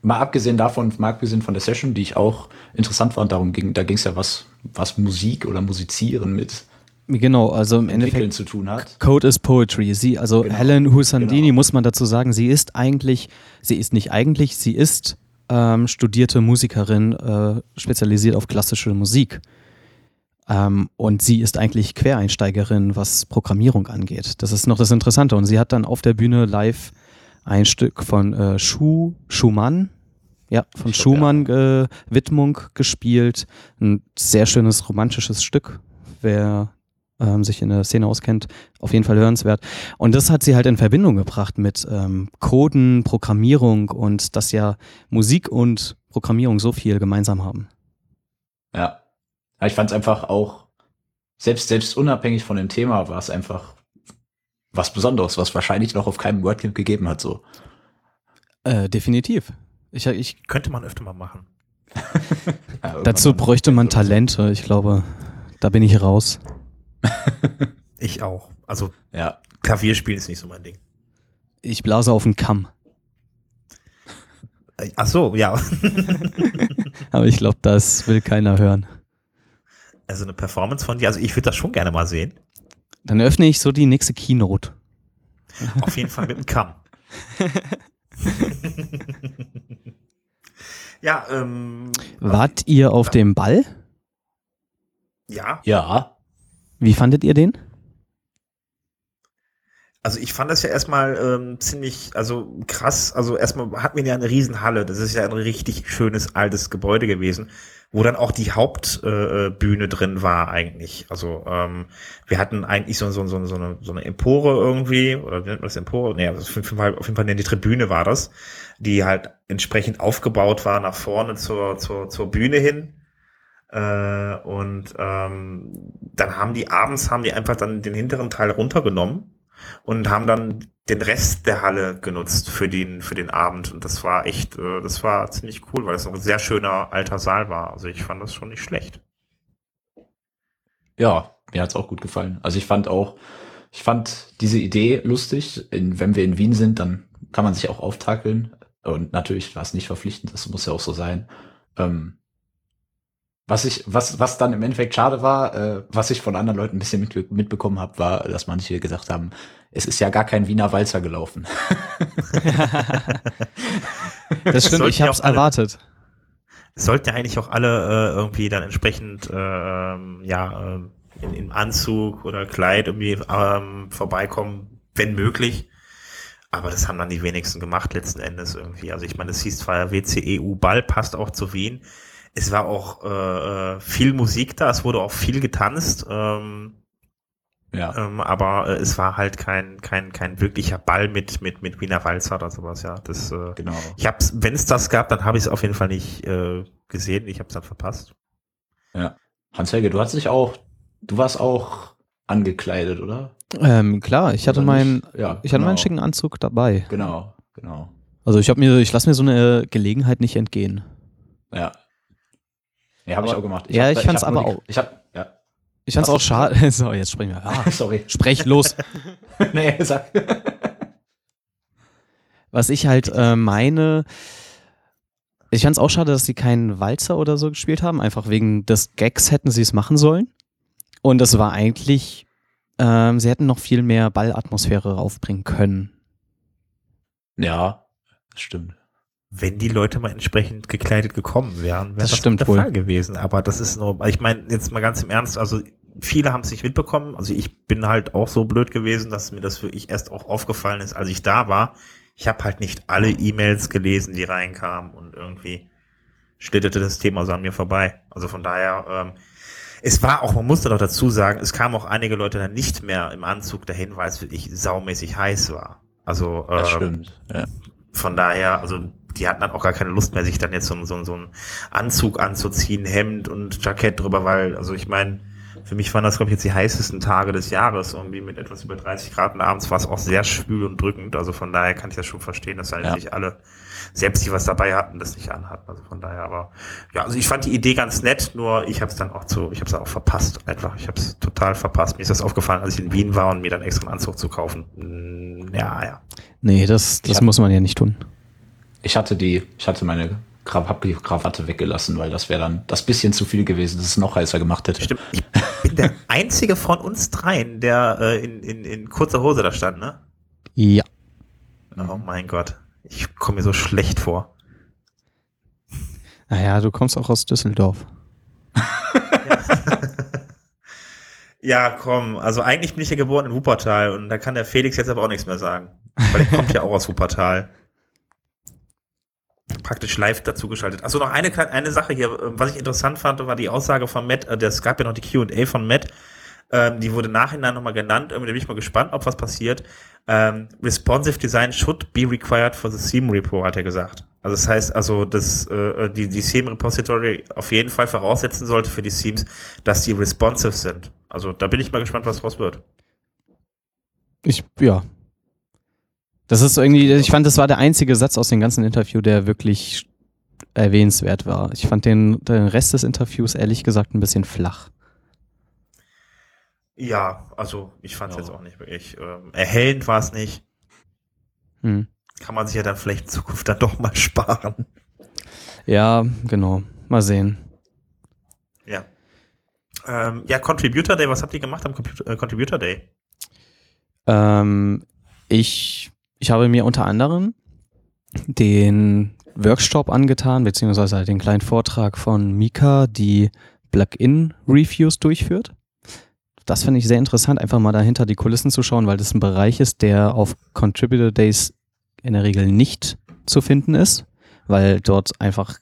S3: mal abgesehen davon, mal abgesehen von der Session, die ich auch interessant fand, darum ging, da ging es ja was, was Musik oder Musizieren mit
S1: Genau, also im Endeffekt
S3: zu tun hat.
S1: Code is Poetry. Sie, also genau. Helen Husandini genau. muss man dazu sagen, sie ist eigentlich, sie ist nicht eigentlich, sie ist ähm, studierte Musikerin, äh, spezialisiert auf klassische Musik. Ähm, und sie ist eigentlich Quereinsteigerin, was Programmierung angeht. Das ist noch das Interessante. Und sie hat dann auf der Bühne live ein Stück von äh, Schuh, Schumann, ja, von ich Schumann. Äh, Widmung gespielt. Ein sehr schönes romantisches Stück. Wer ähm, sich in der Szene auskennt, auf jeden Fall hörenswert. Und das hat sie halt in Verbindung gebracht mit ähm, Coden, Programmierung und dass ja Musik und Programmierung so viel gemeinsam haben.
S3: Ja. Ja ich fand es einfach auch, selbst, selbst unabhängig von dem Thema, war es einfach was Besonderes, was wahrscheinlich noch auf keinem WordCamp gegeben hat, so.
S1: Äh, definitiv. Ich, ich
S2: könnte man öfter mal machen.
S1: ja, Dazu bräuchte man Talente. Ich glaube, da bin ich raus.
S2: ich auch. Also ja. Klavierspielen ist nicht so mein Ding.
S1: Ich blase auf den Kamm.
S2: Ach so, ja.
S1: Aber ich glaube, das will keiner hören.
S2: Also eine Performance von dir, also ich würde das schon gerne mal sehen.
S1: Dann öffne ich so die nächste Keynote.
S2: Auf jeden Fall mit dem Kamm. ja, ähm.
S1: Wart ihr auf dem Ball?
S2: Ja.
S3: Ja.
S1: Wie fandet ihr den?
S2: Also ich fand das ja erstmal ähm, ziemlich, also krass. Also erstmal hatten wir ja eine Riesenhalle. Das ist ja ein richtig schönes altes Gebäude gewesen, wo dann auch die Hauptbühne äh, drin war eigentlich. Also ähm, wir hatten eigentlich so, so, so, so, eine, so eine Empore irgendwie, oder wie nennt man das Empore? Nee, also auf jeden Fall, auf jeden Fall die Tribüne war das, die halt entsprechend aufgebaut war nach vorne zur, zur, zur Bühne hin. Äh, und ähm, dann haben die abends haben die einfach dann den hinteren Teil runtergenommen und haben dann den Rest der Halle genutzt für den für den Abend und das war echt äh, das war ziemlich cool, weil es ein sehr schöner alter Saal war. Also ich fand das schon nicht schlecht.
S3: Ja, mir hat's auch gut gefallen. Also ich fand auch ich fand diese Idee lustig. In, wenn wir in Wien sind, dann kann man sich auch auftakeln. Und natürlich war es nicht verpflichtend, das muss ja auch so sein. Ähm, was ich, was, was dann im Endeffekt schade war, äh, was ich von anderen Leuten ein bisschen mit, mitbekommen habe, war, dass manche gesagt haben, es ist ja gar kein Wiener Walzer gelaufen.
S1: das stimmt, ich habe es erwartet.
S2: sollten ja eigentlich auch alle äh, irgendwie dann entsprechend äh, ja äh, in, in Anzug oder Kleid irgendwie ähm, vorbeikommen, wenn möglich. Aber das haben dann die wenigsten gemacht letzten Endes irgendwie. Also ich meine, es hieß zwar WCEU Ball, passt auch zu Wien es war auch äh, äh, viel Musik da, es wurde auch viel getanzt. Ähm, ja. Ähm, aber äh, es war halt kein kein kein wirklicher Ball mit mit mit Wiener Walzer oder sowas. Ja, das. Äh, genau. Ich hab's, wenn es das gab, dann habe ich es auf jeden Fall nicht äh, gesehen. Ich habe es dann verpasst.
S3: Ja. Hans-Helge, du hast dich auch, du warst auch angekleidet, oder?
S1: Ähm, klar, ich hatte meinen, ja, ich genau. hatte meinen schicken Anzug dabei.
S3: Genau, genau.
S1: Also ich habe mir, ich lasse mir so eine Gelegenheit nicht entgehen.
S3: Ja, ja, habe ich auch gemacht.
S1: Ich ja, hab, ich fand's aber auch.
S3: Ich hab, ja.
S1: Ich fand's auch schade. So, jetzt sprechen wir. Ah,
S3: sorry.
S1: Sprech los.
S3: nee, sag.
S1: Was ich halt äh, meine, ich fand's auch schade, dass sie keinen Walzer oder so gespielt haben. Einfach wegen des Gags hätten sie es machen sollen. Und das war eigentlich, ähm, sie hätten noch viel mehr Ballatmosphäre aufbringen können.
S3: Ja, das stimmt
S2: wenn die Leute mal entsprechend gekleidet gekommen wären, wäre
S1: das, das stimmt
S2: der
S1: wohl.
S2: Fall gewesen. Aber das ist nur, ich meine, jetzt mal ganz im Ernst, also viele haben es nicht mitbekommen. Also ich bin halt auch so blöd gewesen, dass mir das wirklich erst auch aufgefallen ist, als ich da war. Ich habe halt nicht alle E-Mails gelesen, die reinkamen und irgendwie schlitterte das Thema so an mir vorbei. Also von daher, ähm, es war auch, man musste doch dazu sagen, es kamen auch einige Leute dann nicht mehr im Anzug dahin, weil es wirklich saumäßig heiß war. Also ähm,
S3: das stimmt. Ja.
S2: Von daher, also die hatten dann auch gar keine Lust mehr, sich dann jetzt so, so, so einen Anzug anzuziehen, Hemd und Jackett drüber, weil, also ich meine, für mich waren das, glaube ich, jetzt die heißesten Tage des Jahres, irgendwie mit etwas über 30 Grad und abends war es auch sehr schwül und drückend. Also von daher kann ich das schon verstehen, dass halt ja. nicht alle, selbst die was dabei hatten, das nicht anhatten. Also von daher, aber ja, also ich fand die Idee ganz nett, nur ich habe es dann auch zu, ich habe es auch verpasst, einfach. Ich habe es total verpasst. Mir ist das aufgefallen, als ich in Wien war und mir dann extra einen Anzug zu kaufen. Ja, ja.
S1: Nee, das, das muss man ja nicht tun.
S3: Ich hatte die, ich hatte meine hab die Krawatte weggelassen, weil das wäre dann das bisschen zu viel gewesen, dass es noch heißer gemacht hätte.
S2: Stimmt. Ich bin der einzige von uns dreien, der äh, in, in, in kurzer Hose da stand, ne?
S1: Ja.
S2: Oh mein Gott. Ich komme mir so schlecht vor.
S1: Naja, du kommst auch aus Düsseldorf.
S2: ja, komm. Also eigentlich bin ich ja geboren in Wuppertal und da kann der Felix jetzt aber auch nichts mehr sagen. Weil er kommt ja auch aus Wuppertal praktisch live dazu geschaltet. Also noch eine eine Sache hier, äh, was ich interessant fand, war die Aussage von Matt, äh, es gab ja noch die Q&A von Matt, ähm, die wurde nachhinein nochmal genannt, irgendwie bin ich mal gespannt, ob was passiert. Ähm, responsive Design should be required for the Theme Repo, hat er gesagt. Also das heißt also, dass äh, die, die Theme Repository auf jeden Fall voraussetzen sollte für die Themes, dass die responsive sind. Also da bin ich mal gespannt, was draus wird.
S1: Ich, ja, das ist irgendwie, ich fand, das war der einzige Satz aus dem ganzen Interview, der wirklich erwähnenswert war. Ich fand den, den Rest des Interviews ehrlich gesagt ein bisschen flach.
S2: Ja, also ich fand es ja. jetzt auch nicht wirklich ähm, erhellend war es nicht. Hm. Kann man sich ja dann vielleicht in Zukunft dann doch mal sparen.
S1: Ja, genau. Mal sehen.
S2: Ja. Ähm, ja, Contributor Day, was habt ihr gemacht am Computer, äh, Contributor Day?
S1: Ähm, ich ich habe mir unter anderem den Workshop angetan, beziehungsweise den kleinen Vortrag von Mika, die Plugin-Reviews durchführt. Das finde ich sehr interessant, einfach mal dahinter die Kulissen zu schauen, weil das ein Bereich ist, der auf Contributor Days in der Regel nicht zu finden ist, weil dort einfach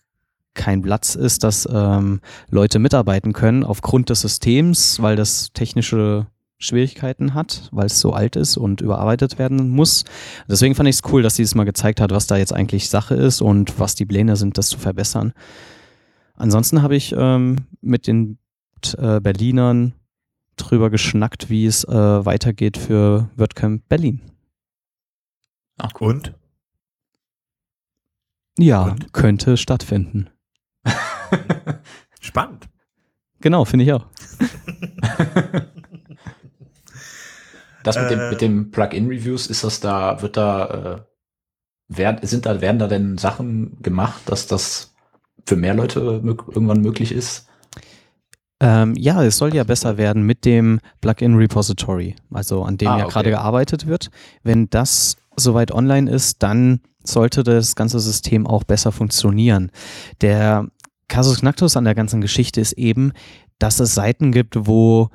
S1: kein Platz ist, dass ähm, Leute mitarbeiten können aufgrund des Systems, weil das technische Schwierigkeiten hat, weil es so alt ist und überarbeitet werden muss. Deswegen fand ich es cool, dass sie es mal gezeigt hat, was da jetzt eigentlich Sache ist und was die Pläne sind, das zu verbessern. Ansonsten habe ich ähm, mit den äh, Berlinern drüber geschnackt, wie es äh, weitergeht für WordCamp Berlin.
S2: Ach, und?
S1: Ja, und? könnte stattfinden.
S2: Spannend.
S1: Genau, finde ich auch.
S3: Das mit, äh, dem, mit dem Plugin-Reviews, ist das da, wird da, äh, werden, sind da, werden da denn Sachen gemacht, dass das für mehr Leute irgendwann möglich ist?
S1: Ähm, ja, es soll ja besser werden mit dem Plugin-Repository, also an dem ah, ja okay. gerade gearbeitet wird. Wenn das soweit online ist, dann sollte das ganze System auch besser funktionieren. Der Casus Knactus an der ganzen Geschichte ist eben, dass es Seiten gibt, wo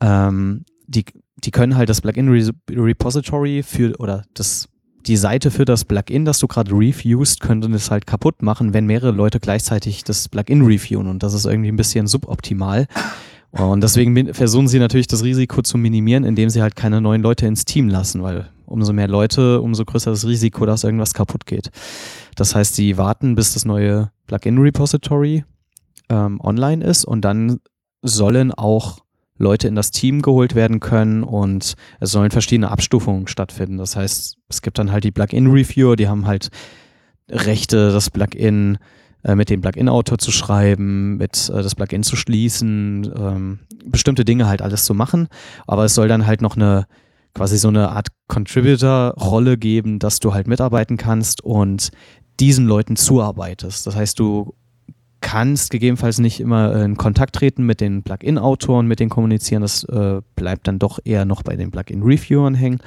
S1: ähm, die die können halt das Plugin-Repository für oder das die Seite für das Plugin, das du gerade reviewst, könnte es halt kaputt machen, wenn mehrere Leute gleichzeitig das Plugin reviewen und das ist irgendwie ein bisschen suboptimal. Und deswegen versuchen sie natürlich das Risiko zu minimieren, indem sie halt keine neuen Leute ins Team lassen, weil umso mehr Leute, umso größer das Risiko, dass irgendwas kaputt geht. Das heißt, sie warten, bis das neue Plugin-Repository ähm, online ist und dann sollen auch Leute in das Team geholt werden können und es sollen verschiedene Abstufungen stattfinden. Das heißt, es gibt dann halt die Plugin-Reviewer, die haben halt Rechte, das Plugin äh, mit dem Plugin-Autor zu schreiben, mit äh, das Plugin zu schließen, ähm, bestimmte Dinge halt alles zu machen. Aber es soll dann halt noch eine quasi so eine Art Contributor-Rolle geben, dass du halt mitarbeiten kannst und diesen Leuten zuarbeitest. Das heißt, du kannst gegebenenfalls nicht immer in Kontakt treten mit den Plugin-Autoren, mit denen kommunizieren. Das äh, bleibt dann doch eher noch bei den Plugin-Reviewern hängen.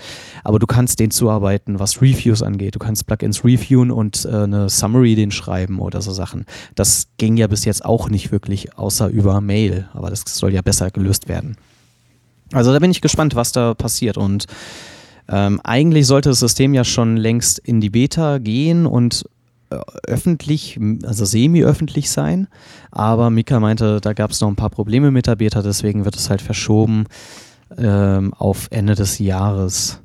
S1: Aber du kannst denen zuarbeiten, was Reviews angeht. Du kannst Plugins reviewen und äh, eine Summary den schreiben oder so Sachen. Das ging ja bis jetzt auch nicht wirklich, außer über Mail. Aber das soll ja besser gelöst werden. Also da bin ich gespannt, was da passiert. Und ähm, eigentlich sollte das System ja schon längst in die Beta gehen und öffentlich, also semi-öffentlich sein. Aber Mika meinte, da gab es noch ein paar Probleme mit der Beta, deswegen wird es halt verschoben ähm, auf Ende des Jahres.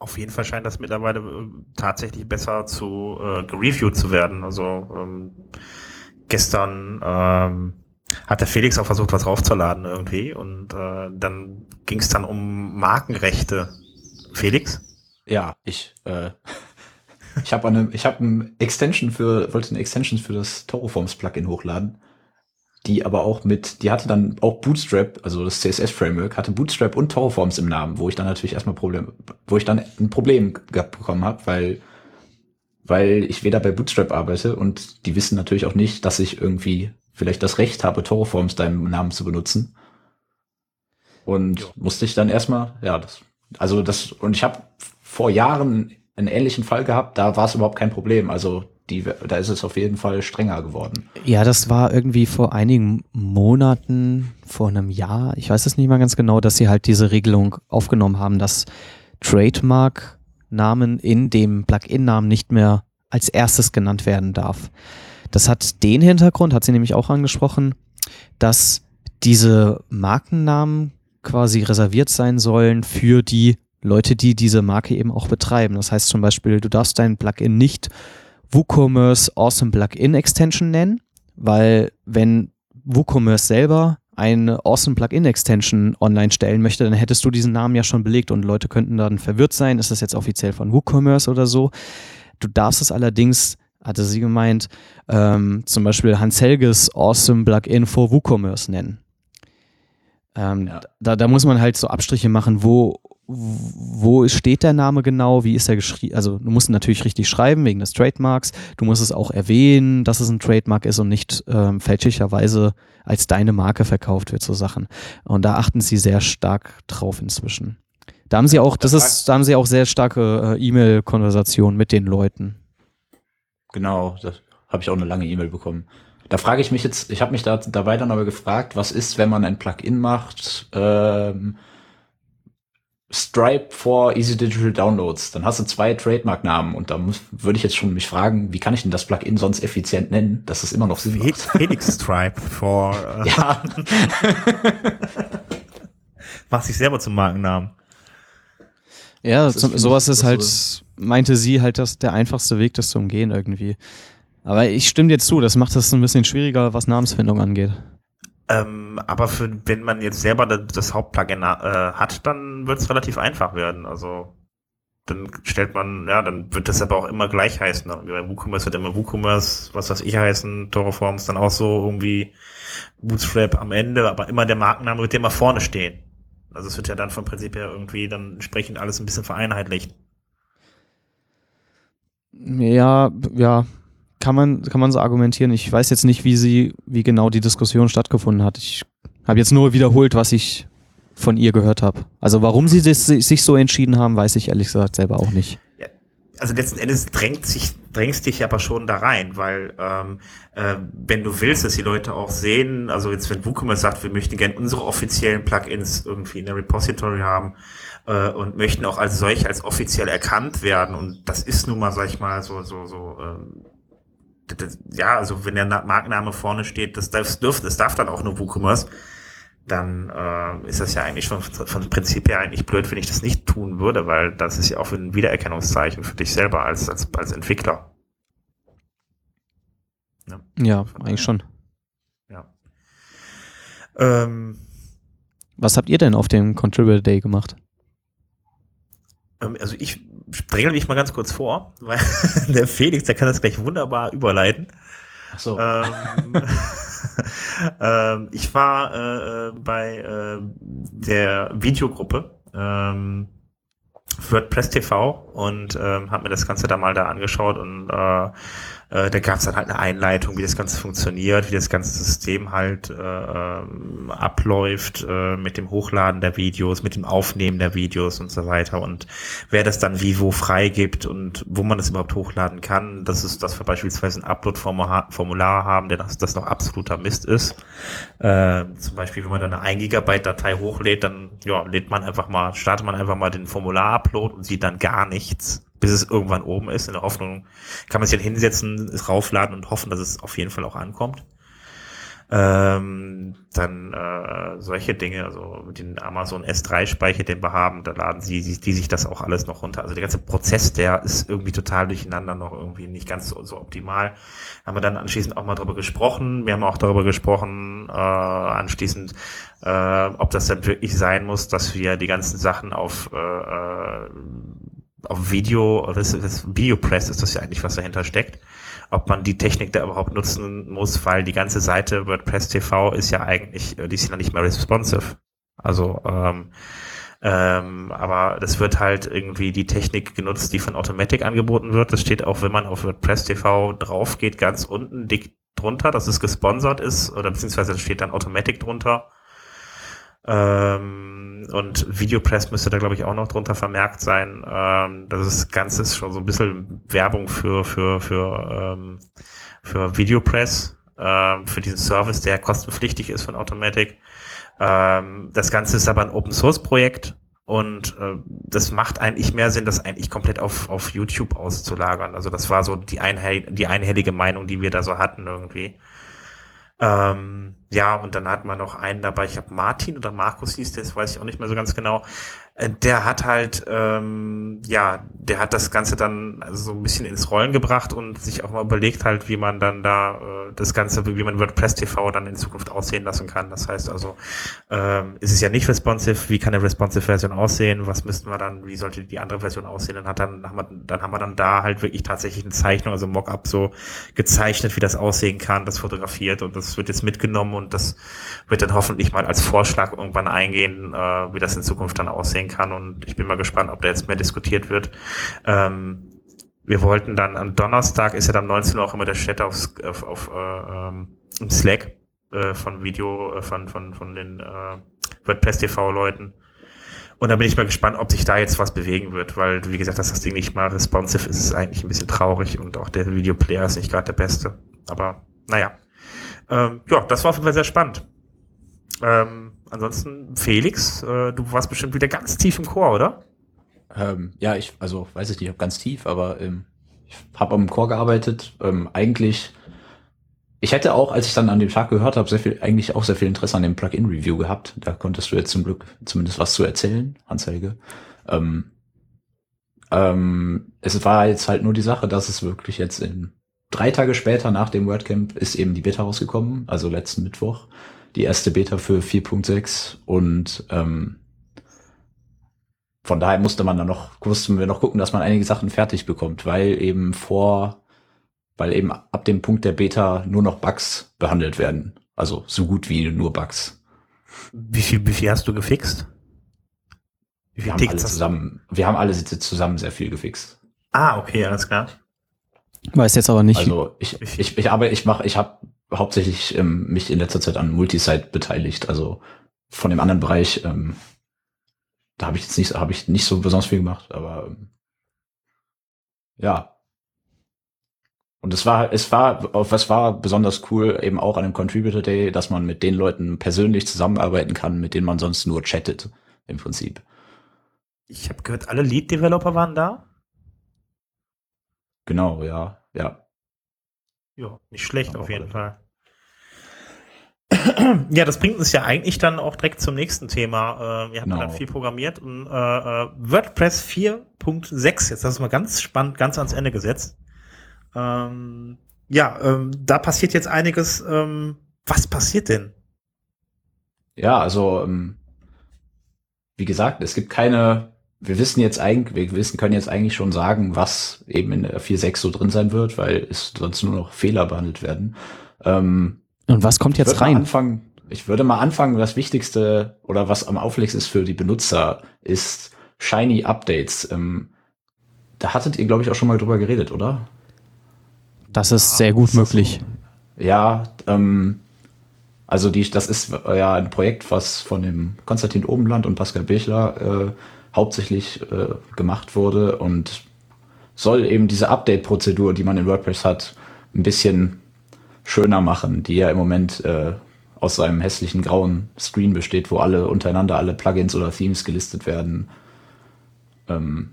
S2: auf jeden Fall scheint das mittlerweile äh, tatsächlich besser zu äh, gereviewt zu werden. Also ähm, gestern ähm, hat der Felix auch versucht, was raufzuladen irgendwie und äh, dann ging es dann um Markenrechte. Felix?
S3: Ja, ich äh, ich habe eine ich habe ein Extension für wollte eine Extension für das Toroforms Plugin hochladen die aber auch mit, die hatte dann auch Bootstrap, also das CSS-Framework, hatte Bootstrap und Torforms im Namen, wo ich dann natürlich erstmal Problem, wo ich dann ein Problem gehabt bekommen habe, weil, weil ich weder bei Bootstrap arbeite und die wissen natürlich auch nicht, dass ich irgendwie vielleicht das Recht habe, Torforms deinem Namen zu benutzen. Und jo. musste ich dann erstmal, ja, das, also das, und ich habe vor Jahren einen ähnlichen Fall gehabt, da war es überhaupt kein Problem. Also die, da ist es auf jeden Fall strenger geworden.
S1: Ja, das war irgendwie vor einigen Monaten, vor einem Jahr, ich weiß es nicht mal ganz genau, dass sie halt diese Regelung aufgenommen haben, dass Trademark-Namen in dem Plugin-Namen nicht mehr als erstes genannt werden darf. Das hat den Hintergrund, hat sie nämlich auch angesprochen, dass diese Markennamen quasi reserviert sein sollen für die Leute, die diese Marke eben auch betreiben. Das heißt zum Beispiel, du darfst dein Plugin nicht WooCommerce Awesome Plugin Extension nennen, weil wenn WooCommerce selber eine Awesome Plugin Extension online stellen möchte, dann hättest du diesen Namen ja schon belegt und Leute könnten dann verwirrt sein, ist das jetzt offiziell von WooCommerce oder so. Du darfst es allerdings, hatte sie gemeint, ähm, zum Beispiel Hans Helges Awesome Plugin for WooCommerce nennen. Ähm, ja. da, da muss man halt so Abstriche machen, wo wo steht der Name genau, wie ist er geschrieben, also du musst ihn natürlich richtig schreiben wegen des Trademarks, du musst es auch erwähnen, dass es ein Trademark ist und nicht ähm, fälschlicherweise als deine Marke verkauft wird, so Sachen. Und da achten sie sehr stark drauf inzwischen. Da haben sie auch, das ist, da haben sie auch sehr starke äh, E-Mail-Konversationen mit den Leuten.
S3: Genau, da habe ich auch eine lange E-Mail bekommen. Da frage ich mich jetzt, ich habe mich da dabei dann aber gefragt, was ist, wenn man ein Plugin macht, ähm, Stripe for Easy Digital Downloads. Dann hast du zwei Trademark-Namen und da würde ich jetzt schon mich fragen, wie kann ich denn das Plugin sonst effizient nennen, dass es immer noch Sinn macht.
S2: Felix Stripe for. Uh ja. Mach sich selber zum Markennamen.
S1: Ja, zum, sowas ist halt, meinte sie halt, dass der einfachste Weg, das zu umgehen irgendwie. Aber ich stimme dir zu, das macht es ein bisschen schwieriger, was Namensfindung angeht.
S2: Ähm, aber für, wenn man jetzt selber das, Hauptplugin äh, hat, dann wird es relativ einfach werden. Also dann stellt man, ja, dann wird das aber auch immer gleich heißen. Bei WooCommerce wird immer WooCommerce, was weiß ich heißen, Toroforms dann auch so irgendwie Bootstrap am Ende, aber immer der Markenname wird immer vorne stehen. Also es wird ja dann vom Prinzip her irgendwie dann entsprechend alles ein bisschen vereinheitlicht.
S1: Ja, ja, kann man, kann man so argumentieren. Ich weiß jetzt nicht, wie sie, wie genau die Diskussion stattgefunden hat. Ich habe jetzt nur wiederholt, was ich von ihr gehört habe. Also warum sie das, sich so entschieden haben, weiß ich ehrlich gesagt selber auch nicht.
S2: Also letzten Endes drängt sich, drängst dich aber schon da rein, weil ähm, äh, wenn du willst, dass die Leute auch sehen, also jetzt wenn WooCommerce sagt, wir möchten gerne unsere offiziellen Plugins irgendwie in der Repository haben äh, und möchten auch als solch als offiziell erkannt werden und das ist nun mal, sag ich mal, so so so ähm, das, ja, also wenn der Markenname vorne steht, das, das, dürft, das darf dann auch nur WooCommerce, dann äh, ist das ja eigentlich schon von Prinzip her eigentlich blöd, wenn ich das nicht tun würde, weil das ist ja auch ein Wiedererkennungszeichen für dich selber als, als, als Entwickler.
S1: Ja, ja eigentlich schon.
S2: Ja. Ähm,
S1: Was habt ihr denn auf dem Contributor Day gemacht?
S2: Ähm, also ich dränge mich mal ganz kurz vor, weil der Felix, der kann das gleich wunderbar überleiten.
S3: Ach so.
S2: Ähm, ähm, ich war äh, äh, bei äh, der Videogruppe ähm, WordPress TV und ähm, habe mir das Ganze da mal da angeschaut und äh, äh, da gab es dann halt eine Einleitung, wie das Ganze funktioniert, wie das ganze System halt äh, ähm, abläuft äh, mit dem Hochladen der Videos, mit dem Aufnehmen der Videos und so weiter und wer das dann wie wo freigibt und wo man das überhaupt hochladen kann. Das ist, dass wir beispielsweise ein Upload-Formular haben, der das, das noch absoluter Mist ist. Äh, zum Beispiel, wenn man dann eine 1 Gigabyte Datei hochlädt, dann ja, lädt man einfach mal, startet man einfach mal den Formular-Upload und sieht dann gar nichts bis es irgendwann oben ist. In der Hoffnung kann man sich dann hinsetzen, es raufladen und hoffen, dass es auf jeden Fall auch ankommt. Ähm, dann äh, solche Dinge, also den Amazon S3-Speicher, den wir haben, da laden sie die, die sich das auch alles noch runter. Also der ganze Prozess, der ist irgendwie total durcheinander, noch irgendwie nicht ganz so, so optimal. Haben wir dann anschließend auch mal darüber gesprochen. Wir haben auch darüber gesprochen, äh, anschließend, äh, ob das dann wirklich sein muss, dass wir die ganzen Sachen auf, äh, äh auf Video, das, das Videopress ist das ja eigentlich, was dahinter steckt ob man die Technik da überhaupt nutzen muss, weil die ganze Seite WordPress TV ist ja eigentlich, die ist ja nicht mehr responsive. Also, ähm, ähm, aber das wird halt irgendwie die Technik genutzt, die von Automatic angeboten wird. Das steht auch, wenn man auf WordPress TV drauf geht, ganz unten dick drunter, dass es gesponsert ist, oder beziehungsweise steht dann Automatic drunter. Ähm, und Videopress müsste da, glaube ich, auch noch drunter vermerkt sein. Ähm, das Ganze ist schon so ein bisschen Werbung für, für, für, ähm, für Videopress, ähm, für diesen Service, der kostenpflichtig ist von Automatic. Ähm, das Ganze ist aber ein Open Source Projekt und äh, das macht eigentlich mehr Sinn, das eigentlich komplett auf, auf YouTube auszulagern. Also das war so die, einhell die einhellige Meinung, die wir da so hatten irgendwie. Ähm, ja, und dann hat man noch einen dabei, ich habe Martin oder Markus hieß der, das weiß ich auch nicht mehr so ganz genau. Äh, der hat halt, ähm, ja, der hat das Ganze dann so ein bisschen ins Rollen gebracht und sich auch mal überlegt halt, wie man dann da äh, das Ganze, wie man WordPress TV dann in Zukunft aussehen lassen kann. Das heißt also, ähm, ist es ja nicht responsive, wie kann eine responsive Version aussehen, was müssten wir dann, wie sollte die andere Version aussehen? Dann hat dann, haben wir, dann haben wir dann da halt wirklich tatsächlich eine Zeichnung, also Mockup so gezeichnet, wie das aussehen kann, das fotografiert und das wird jetzt mitgenommen und das wird dann hoffentlich mal als Vorschlag irgendwann eingehen, äh, wie das in Zukunft dann aussehen kann. Und ich bin mal gespannt, ob da jetzt mehr diskutiert wird. Ähm, wir wollten dann am Donnerstag, ist ja dann 19 Uhr auch immer der Chat auf, auf, auf äh, ähm, Slack äh, von Video, äh, von, von, von den äh, WordPress TV-Leuten. Und da bin ich mal gespannt, ob sich da jetzt was bewegen wird, weil, wie gesagt, dass das Ding nicht mal responsive ist, ist eigentlich ein bisschen traurig und auch der Videoplayer ist nicht gerade der beste. Aber naja. Ähm, ja, das war auf jeden Fall sehr spannend. Ähm, ansonsten, Felix, äh, du warst bestimmt wieder ganz tief im Chor, oder?
S3: Ähm, ja, ich, also weiß ich nicht, ob ganz tief, aber ähm, ich habe am Chor gearbeitet. Ähm, eigentlich, ich hätte auch, als ich dann an dem Tag gehört habe, sehr viel, eigentlich auch sehr viel Interesse an dem Plugin-Review gehabt. Da konntest du jetzt zum Glück zumindest was zu erzählen, Anzeige. Ähm, ähm, es war jetzt halt nur die Sache, dass es wirklich jetzt in drei Tage später nach dem WordCamp ist eben die Beta rausgekommen, also letzten Mittwoch die erste Beta für 4.6 und ähm, von daher musste man dann noch, mussten wir noch gucken, dass man einige Sachen fertig bekommt, weil eben vor, weil eben ab dem Punkt der Beta nur noch Bugs behandelt werden. Also so gut wie nur Bugs.
S2: Wie viel, wie viel hast du gefixt?
S3: Wie viel wir haben alle zusammen, wir haben alle zusammen sehr viel gefixt.
S2: Ah, okay, alles klar.
S1: Weiß jetzt aber nicht.
S3: Also ich, ich, ich aber ich mache, ich habe hauptsächlich ähm, mich in letzter Zeit an Multisite beteiligt. Also von dem anderen Bereich, ähm, da habe ich jetzt nicht, habe ich nicht so besonders viel gemacht, aber ähm, ja. Und es war, es war, was war besonders cool, eben auch an dem Contributor Day, dass man mit den Leuten persönlich zusammenarbeiten kann, mit denen man sonst nur chattet, im Prinzip.
S2: Ich habe gehört, alle Lead-Developer waren da?
S3: Genau, ja, ja.
S2: Ja, nicht schlecht auf jeden Fall. Ja, das bringt uns ja eigentlich dann auch direkt zum nächsten Thema. Äh, wir haben genau. dann viel programmiert und äh, äh WordPress 4.6, jetzt hast du mal ganz spannend, ganz ans Ende gesetzt. Ähm, ja, ähm, da passiert jetzt einiges. Ähm, was passiert denn?
S3: Ja, also ähm, wie gesagt, es gibt keine wir wissen jetzt eigentlich, wir wissen, können jetzt eigentlich schon sagen, was eben in der 4.6 so drin sein wird, weil es sonst nur noch Fehler behandelt werden.
S1: Ähm, Und was kommt jetzt rein?
S3: Anfangen, ich würde mal anfangen, das Wichtigste oder was am auffälligsten ist für die Benutzer, ist Shiny Updates. Ähm, da hattet ihr, glaube ich, auch schon mal drüber geredet, oder?
S1: Das ist sehr gut möglich.
S3: Ja, ähm, also die, das ist ja ein Projekt, was von dem Konstantin Obenland und Pascal Birchler äh, hauptsächlich äh, gemacht wurde und soll eben diese Update-Prozedur, die man in WordPress hat, ein bisschen schöner machen, die ja im Moment äh, aus seinem hässlichen grauen Screen besteht, wo alle untereinander alle Plugins oder Themes gelistet werden. Ähm,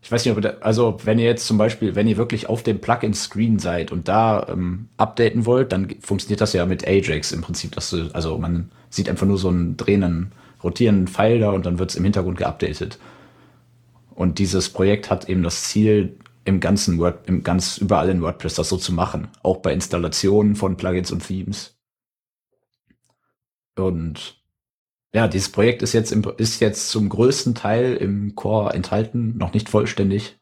S3: ich weiß nicht, ob da, also wenn ihr jetzt zum Beispiel, wenn ihr wirklich auf dem Plugin-Screen seid und da ähm, updaten wollt, dann funktioniert das ja mit Ajax im Prinzip, dass du, also man sieht einfach nur so einen drehenden, rotierenden Pfeil da und dann wird es im Hintergrund geupdatet. Und dieses Projekt hat eben das Ziel, im ganzen Word, im ganz überall in WordPress das so zu machen, auch bei Installationen von Plugins und Themes. Und ja, dieses Projekt ist jetzt, im, ist jetzt zum größten Teil im Core enthalten, noch nicht vollständig.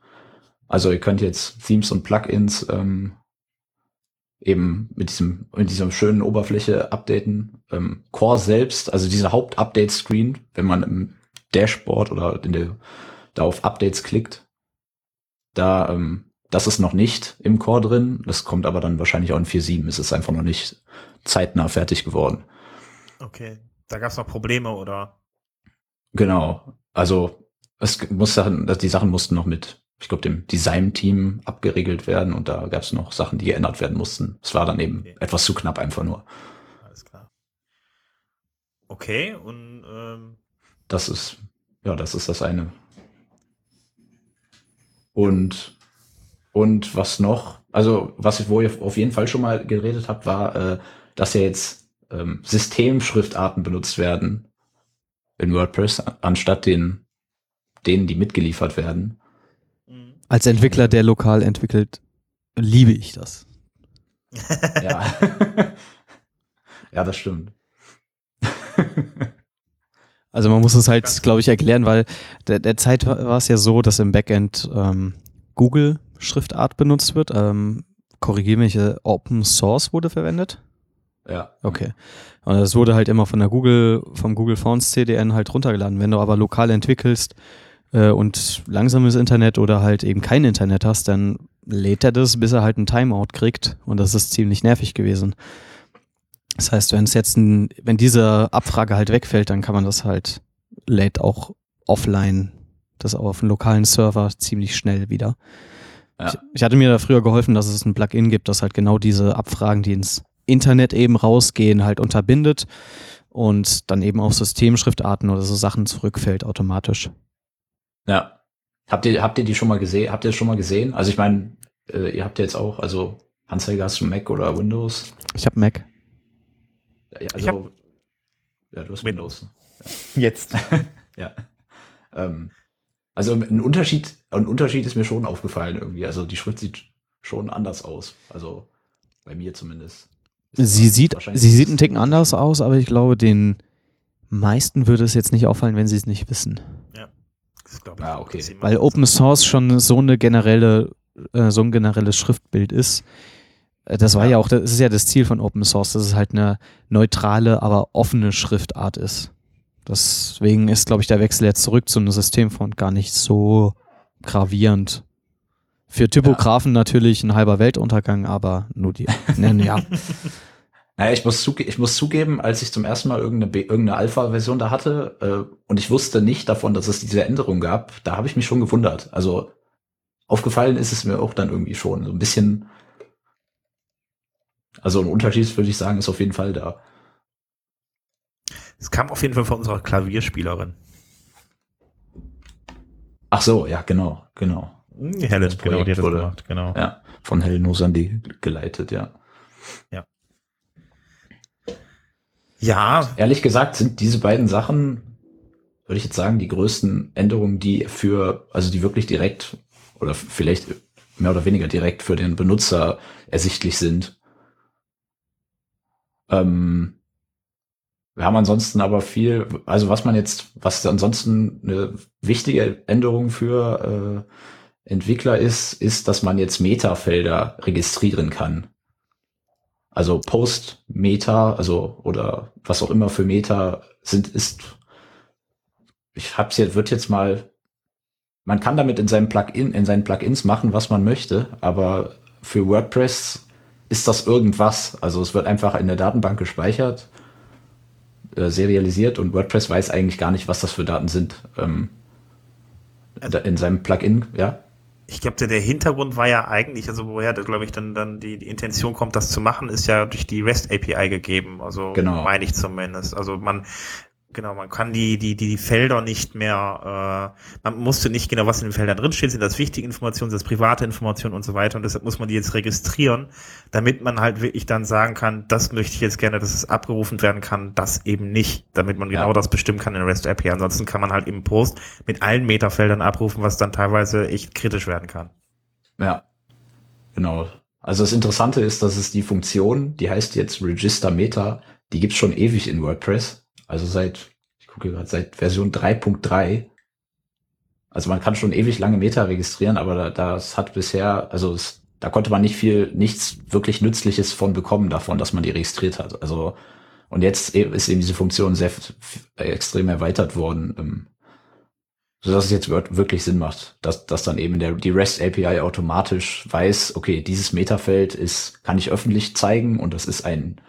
S3: Also ihr könnt jetzt Themes und Plugins ähm, eben mit diesem, mit dieser schönen Oberfläche updaten. Ähm, Core selbst, also dieser Haupt-Update-Screen, wenn man im Dashboard oder in der, da auf Updates klickt, da, ähm, das ist noch nicht im Core drin. Das kommt aber dann wahrscheinlich auch in 4.7. Es ist einfach noch nicht zeitnah fertig geworden.
S2: Okay. Da gab es noch Probleme, oder?
S3: Genau. Also es muss Sachen, die Sachen mussten noch mit, ich glaube, dem Design-Team abgeregelt werden und da gab es noch Sachen, die geändert werden mussten. Es war dann eben okay. etwas zu knapp einfach nur. Alles klar.
S2: Okay, und ähm
S3: das ist, ja, das ist das eine. Und und was noch? Also was wo ihr auf jeden Fall schon mal geredet habt, war, äh, dass ja jetzt ähm, Systemschriftarten benutzt werden in WordPress, anstatt den, denen, die mitgeliefert werden.
S1: Als Entwickler, der lokal entwickelt, liebe ich das.
S3: ja. ja, das stimmt.
S1: Also man muss es halt, glaube ich, erklären, weil der, der Zeit war es ja so, dass im Backend ähm, Google Schriftart benutzt wird. Ähm, Korrigiere mich, äh, Open Source wurde verwendet.
S3: Ja.
S1: Okay. Und es wurde halt immer von der Google, vom Google Fonts CDN halt runtergeladen. Wenn du aber lokal entwickelst äh, und langsames Internet oder halt eben kein Internet hast, dann lädt er das, bis er halt ein Timeout kriegt. Und das ist ziemlich nervig gewesen. Das heißt, wenn es jetzt ein, wenn diese Abfrage halt wegfällt, dann kann man das halt, lädt auch offline, das auch auf einem lokalen Server ziemlich schnell wieder. Ja. Ich, ich hatte mir da früher geholfen, dass es ein Plugin gibt, das halt genau diese Abfragen, die ins Internet eben rausgehen, halt unterbindet und dann eben auf Systemschriftarten oder so Sachen zurückfällt automatisch.
S3: Ja. Habt ihr, habt ihr die schon mal gesehen? Habt ihr das schon mal gesehen? Also ich meine, äh, ihr habt jetzt auch, also Hans-Helge, hast du Mac oder Windows?
S1: Ich habe Mac.
S3: Ja, also, hab, ja, du hast Windows.
S2: Ja. Jetzt.
S3: ja. Ähm, also ein Unterschied, ein Unterschied ist mir schon aufgefallen irgendwie. Also die Schrift sieht schon anders aus. Also bei mir zumindest.
S1: Sie sieht, sie sieht einen Ticken anders aus, aber ich glaube, den meisten würde es jetzt nicht auffallen, wenn sie es nicht wissen. Ja,
S3: das glaube ich. Ah, okay.
S1: Weil Open Source schon so eine generelle, äh, so ein generelles Schriftbild ist. Äh, das war ja. ja auch, das ist ja das Ziel von Open Source, dass es halt eine neutrale, aber offene Schriftart ist. Deswegen ist, glaube ich, der Wechsel jetzt zurück zu einem Systemfont gar nicht so gravierend. Für Typografen ja. natürlich ein halber Weltuntergang, aber nur die. ne, ja.
S3: Naja, ich muss, zuge ich muss zugeben, als ich zum ersten Mal irgendeine, irgendeine Alpha-Version da hatte äh, und ich wusste nicht davon, dass es diese Änderung gab, da habe ich mich schon gewundert. Also aufgefallen ist es mir auch dann irgendwie schon so ein bisschen. Also ein Unterschied, würde ich sagen, ist auf jeden Fall da.
S2: Es kam auf jeden Fall von unserer Klavierspielerin.
S3: Ach so, ja, genau, genau.
S2: Helen, genau, die hat das
S3: wurde, gemacht, genau. Ja, von Helen Nosandi geleitet, ja.
S2: Ja.
S3: Ja. Ehrlich gesagt sind diese beiden Sachen, würde ich jetzt sagen, die größten Änderungen, die für, also die wirklich direkt oder vielleicht mehr oder weniger direkt für den Benutzer ersichtlich sind. Ähm, wir haben ansonsten aber viel, also was man jetzt, was ansonsten eine wichtige Änderung für äh, Entwickler ist, ist, dass man jetzt Meta-Felder registrieren kann. Also Post-Meta, also oder was auch immer für Meta sind, ist, ich hab's jetzt, wird jetzt mal, man kann damit in seinem Plugin, in seinen Plugins machen, was man möchte, aber für WordPress ist das irgendwas. Also es wird einfach in der Datenbank gespeichert, äh, serialisiert und WordPress weiß eigentlich gar nicht, was das für Daten sind. Ähm, in seinem Plugin, ja
S2: ich glaube, der, der Hintergrund war ja eigentlich, also woher, glaube ich, dann, dann die, die Intention kommt, das zu machen, ist ja durch die REST API gegeben. Also
S3: genau.
S2: meine ich zumindest. Also man Genau, man kann die, die, die, die Felder nicht mehr, äh, man musste nicht genau, was in den Feldern drinsteht, sind das wichtige Informationen, sind das private Informationen und so weiter. Und deshalb muss man die jetzt registrieren, damit man halt wirklich dann sagen kann, das möchte ich jetzt gerne, dass es abgerufen werden kann, das eben nicht, damit man genau ja. das bestimmen kann in REST API. Ansonsten kann man halt im Post mit allen Metafeldern abrufen, was dann teilweise echt kritisch werden kann.
S3: Ja, genau. Also das Interessante ist, dass es die Funktion, die heißt jetzt Register Meta, die gibt's schon ewig in WordPress also seit, ich gucke gerade, seit Version 3.3. Also man kann schon ewig lange Meta registrieren, aber das hat bisher, also es, da konnte man nicht viel, nichts wirklich Nützliches von bekommen davon, dass man die registriert hat. Also, und jetzt e, ist eben diese Funktion sehr extrem erweitert worden, ähm, so dass es jetzt wirklich Sinn macht, dass, dass dann eben der, die REST API automatisch weiß, okay, dieses Metafeld ist, kann ich öffentlich zeigen und das ist ein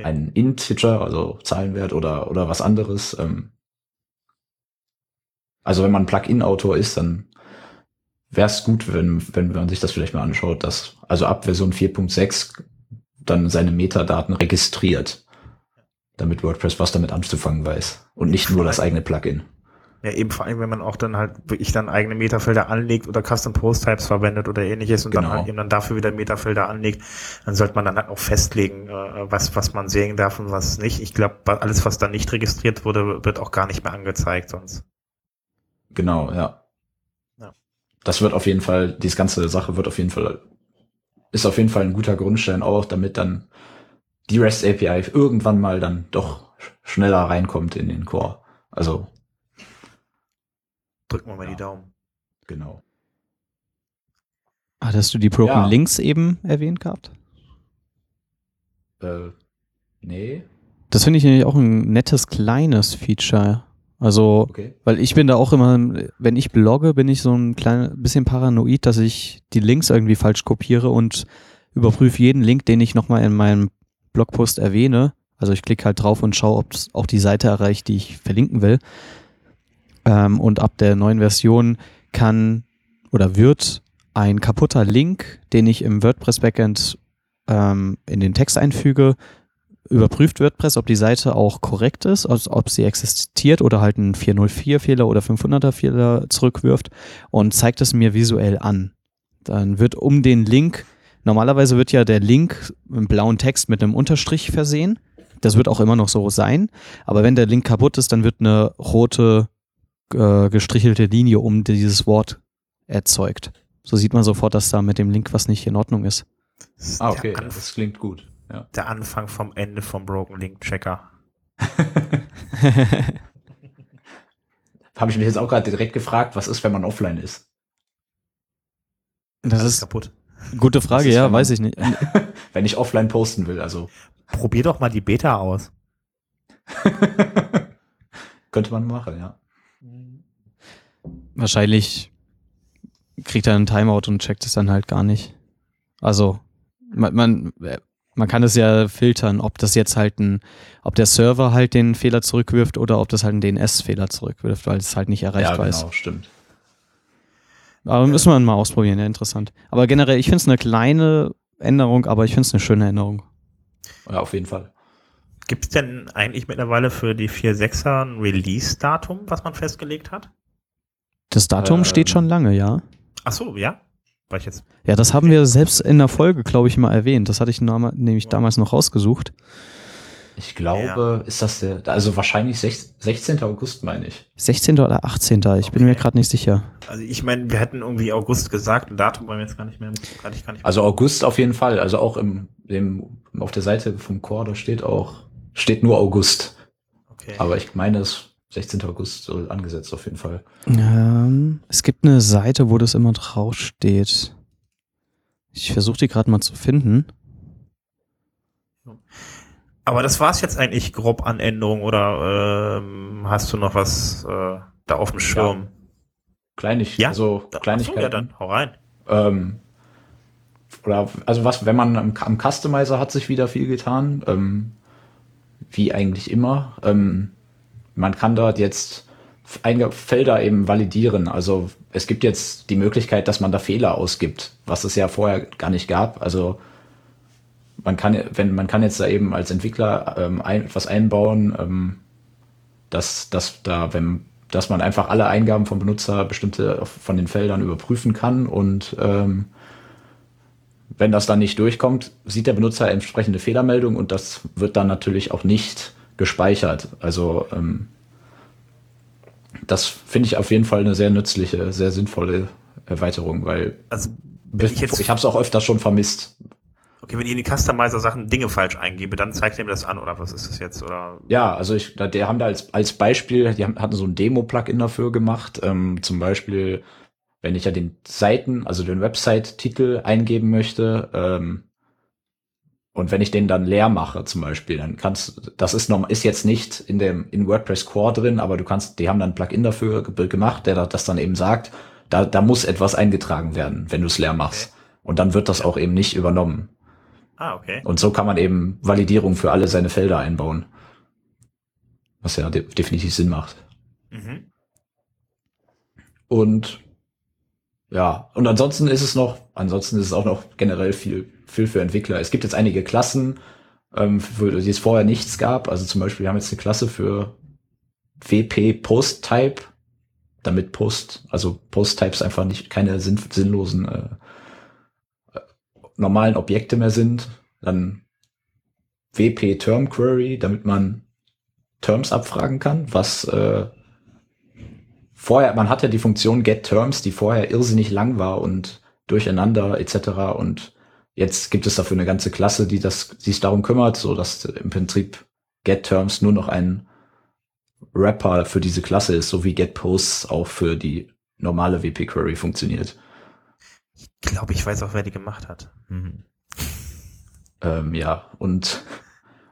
S3: okay. ein Integer, also Zahlenwert oder, oder was anderes. Ähm, also wenn man Plugin-Autor ist, dann wäre es gut, wenn, wenn man sich das vielleicht mal anschaut, dass also ab Version 4.6 dann seine Metadaten registriert, damit WordPress was damit anzufangen weiß und nicht nur das eigene Plugin.
S2: Ja, eben vor allem, wenn man auch dann halt wirklich dann eigene Metafelder anlegt oder Custom Post Types verwendet oder ähnliches und genau. dann halt eben dann dafür wieder Metafelder anlegt, dann sollte man dann halt auch festlegen, äh, was, was man sehen darf und was nicht. Ich glaube, alles, was dann nicht registriert wurde, wird auch gar nicht mehr angezeigt sonst.
S3: Genau, ja. ja. Das wird auf jeden Fall, diese ganze Sache wird auf jeden Fall, ist auf jeden Fall ein guter Grundstein auch, damit dann die REST API irgendwann mal dann doch schneller reinkommt in den Core. Also
S2: Drücken wir mal ja. die Daumen.
S3: Genau.
S1: Hattest du die Broken ja. Links eben erwähnt gehabt?
S3: Äh, nee.
S1: Das finde ich nämlich auch ein nettes kleines Feature. Also, okay. weil ich bin da auch immer, wenn ich blogge, bin ich so ein klein bisschen paranoid, dass ich die Links irgendwie falsch kopiere und überprüfe jeden Link, den ich nochmal in meinem Blogpost erwähne. Also ich klicke halt drauf und schaue, ob es auch die Seite erreicht, die ich verlinken will. Ähm, und ab der neuen Version kann oder wird ein kaputter Link, den ich im WordPress-Backend ähm, in den Text einfüge, überprüft WordPress, ob die Seite auch korrekt ist, also ob sie existiert oder halt einen 404-Fehler oder 500er-Fehler zurückwirft und zeigt es mir visuell an. Dann wird um den Link, normalerweise wird ja der Link im blauen Text mit einem Unterstrich versehen. Das wird auch immer noch so sein. Aber wenn der Link kaputt ist, dann wird eine rote äh, gestrichelte Linie um dieses Wort erzeugt. So sieht man sofort, dass da mit dem Link was nicht in Ordnung ist.
S3: Ah, okay, das klingt gut. Ja.
S2: Der Anfang vom Ende vom Broken Link Checker.
S3: Habe ich mich jetzt auch gerade direkt gefragt, was ist, wenn man offline ist?
S1: Das, das ist kaputt. Gute Frage, ist, ja, weiß ich nicht.
S3: wenn ich offline posten will, also.
S2: Probier doch mal die Beta aus.
S3: Könnte man machen, ja.
S1: Wahrscheinlich kriegt er einen Timeout und checkt es dann halt gar nicht. Also, man, man, man kann es ja filtern, ob das jetzt halt ein, ob der Server halt den Fehler zurückwirft oder ob das halt einen DNS-Fehler zurückwirft, weil es halt nicht erreichbar ist. Ja, genau,
S3: stimmt.
S1: Aber müssen wir mal ausprobieren, ja, interessant. Aber generell, ich finde es eine kleine Änderung, aber ich finde es eine schöne Änderung.
S3: Ja, auf jeden Fall.
S2: Gibt es denn eigentlich mittlerweile für die 4.6er ein Release-Datum, was man festgelegt hat?
S1: Das Datum ähm, steht schon lange, ja.
S2: Ach so, ja. War ich jetzt.
S1: Ja, das haben wir selbst in der Folge, glaube ich, mal erwähnt. Das hatte ich nämlich damals noch rausgesucht.
S3: Ich glaube, ja. ist das der, also wahrscheinlich 16. August, meine ich.
S1: 16. oder 18. Ich okay. bin mir gerade nicht sicher.
S2: Also ich meine, wir hätten irgendwie August gesagt, ein Datum war mir jetzt gar nicht mehr, gar nicht, gar
S3: nicht mehr. Also August auf jeden Fall. Also auch im, im, auf der Seite vom Chor, da steht auch, steht nur August. Okay. Aber ich meine, es 16. August soll angesetzt auf jeden Fall.
S1: Ähm, es gibt eine Seite, wo das immer draufsteht. Ich versuche die gerade mal zu finden.
S2: Aber das war es jetzt eigentlich grob an Änderungen oder ähm, hast du noch was äh, da auf dem Schirm? Ja.
S3: Kleinig, ja? also Kleinigkeiten.
S2: ja, dann hau rein.
S3: Ähm, oder also was, wenn man am, am, Customizer hat sich wieder viel getan, ähm, wie eigentlich immer. Ähm, man kann dort jetzt einige Felder eben validieren. Also es gibt jetzt die Möglichkeit, dass man da Fehler ausgibt, was es ja vorher gar nicht gab. Also man kann, wenn man kann jetzt da eben als Entwickler ähm, ein, etwas einbauen, ähm, dass, dass da, wenn, dass man einfach alle Eingaben vom Benutzer bestimmte von den Feldern überprüfen kann und ähm, wenn das dann nicht durchkommt, sieht der Benutzer entsprechende Fehlermeldung und das wird dann natürlich auch nicht gespeichert. Also ähm, das finde ich auf jeden Fall eine sehr nützliche, sehr sinnvolle Erweiterung, weil
S2: also,
S3: ich, ich habe es auch öfter schon vermisst.
S2: Okay, wenn ich in die Customizer-Sachen Dinge falsch eingebe, dann zeigt er mir das an, oder was ist das jetzt? Oder?
S3: Ja, also ich, da, die haben da als, als Beispiel, die haben, hatten so ein Demo-Plugin dafür gemacht. Ähm, zum Beispiel, wenn ich ja den Seiten, also den Website-Titel eingeben möchte, ähm, und wenn ich den dann leer mache, zum Beispiel, dann kannst, das ist noch, ist jetzt nicht in dem, in WordPress Core drin, aber du kannst, die haben dann ein Plugin dafür gemacht, der das dann eben sagt, da, da muss etwas eingetragen werden, wenn du es leer machst. Und dann wird das auch eben nicht übernommen.
S2: Ah, okay.
S3: Und so kann man eben Validierung für alle seine Felder einbauen. Was ja de definitiv Sinn macht. Mhm. Und ja, und ansonsten ist es noch, ansonsten ist es auch noch generell viel, viel für Entwickler. Es gibt jetzt einige Klassen, ähm, für die es vorher nichts gab. Also zum Beispiel, wir haben jetzt eine Klasse für WP Post Type, damit Post, also Post Types einfach nicht keine sinn sinnlosen äh, normalen Objekte mehr sind. Dann WP Term Query, damit man Terms abfragen kann, was äh, vorher, man hatte die Funktion Get Terms, die vorher irrsinnig lang war und durcheinander etc. Und jetzt gibt es dafür eine ganze Klasse, die das, die sich darum kümmert, so dass im Prinzip Get Terms nur noch ein Wrapper für diese Klasse ist, so wie Get Posts auch für die normale WP Query funktioniert.
S2: Ich glaube, ich weiß auch, wer die gemacht hat. Mhm.
S3: Ähm, ja, und,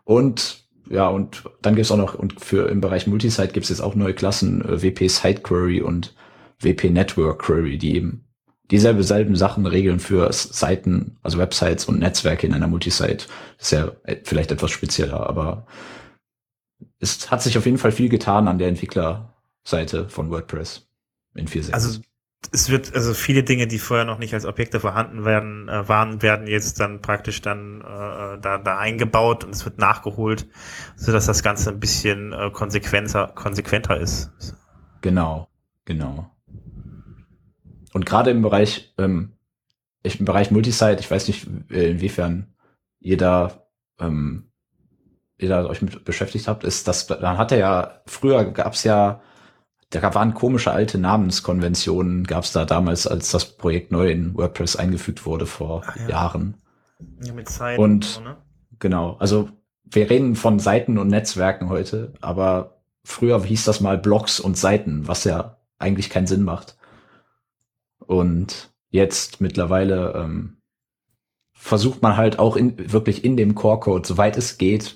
S3: und, ja, und dann gibt's auch noch, und für im Bereich Multisite gibt's jetzt auch neue Klassen, äh, WP Site Query und WP Network Query, die eben dieselbe selben Sachen regeln für Seiten, also Websites und Netzwerke in einer Multisite. ist ja vielleicht etwas spezieller, aber es hat sich auf jeden Fall viel getan an der Entwicklerseite von WordPress in 4.6.
S2: Also es wird also viele Dinge, die vorher noch nicht als Objekte vorhanden werden, äh, waren, werden jetzt dann praktisch dann äh, da, da eingebaut und es wird nachgeholt, so dass das Ganze ein bisschen äh, konsequenter, konsequenter ist.
S3: Genau, genau. Und gerade im Bereich, ähm, ich, im Bereich Multisite, ich weiß nicht, inwiefern ihr da, ähm, ihr da euch mit beschäftigt habt, ist, dass dann hat er ja, früher gab's ja da waren komische alte Namenskonventionen, gab es da damals, als das Projekt neu in WordPress eingefügt wurde vor Ach, ja. Jahren.
S2: Ja, mit Zeiten
S3: und so, ne? genau, also wir reden von Seiten und Netzwerken heute, aber früher hieß das mal Blogs und Seiten, was ja eigentlich keinen Sinn macht. Und jetzt mittlerweile ähm, versucht man halt auch in, wirklich in dem Core-Code, soweit es geht,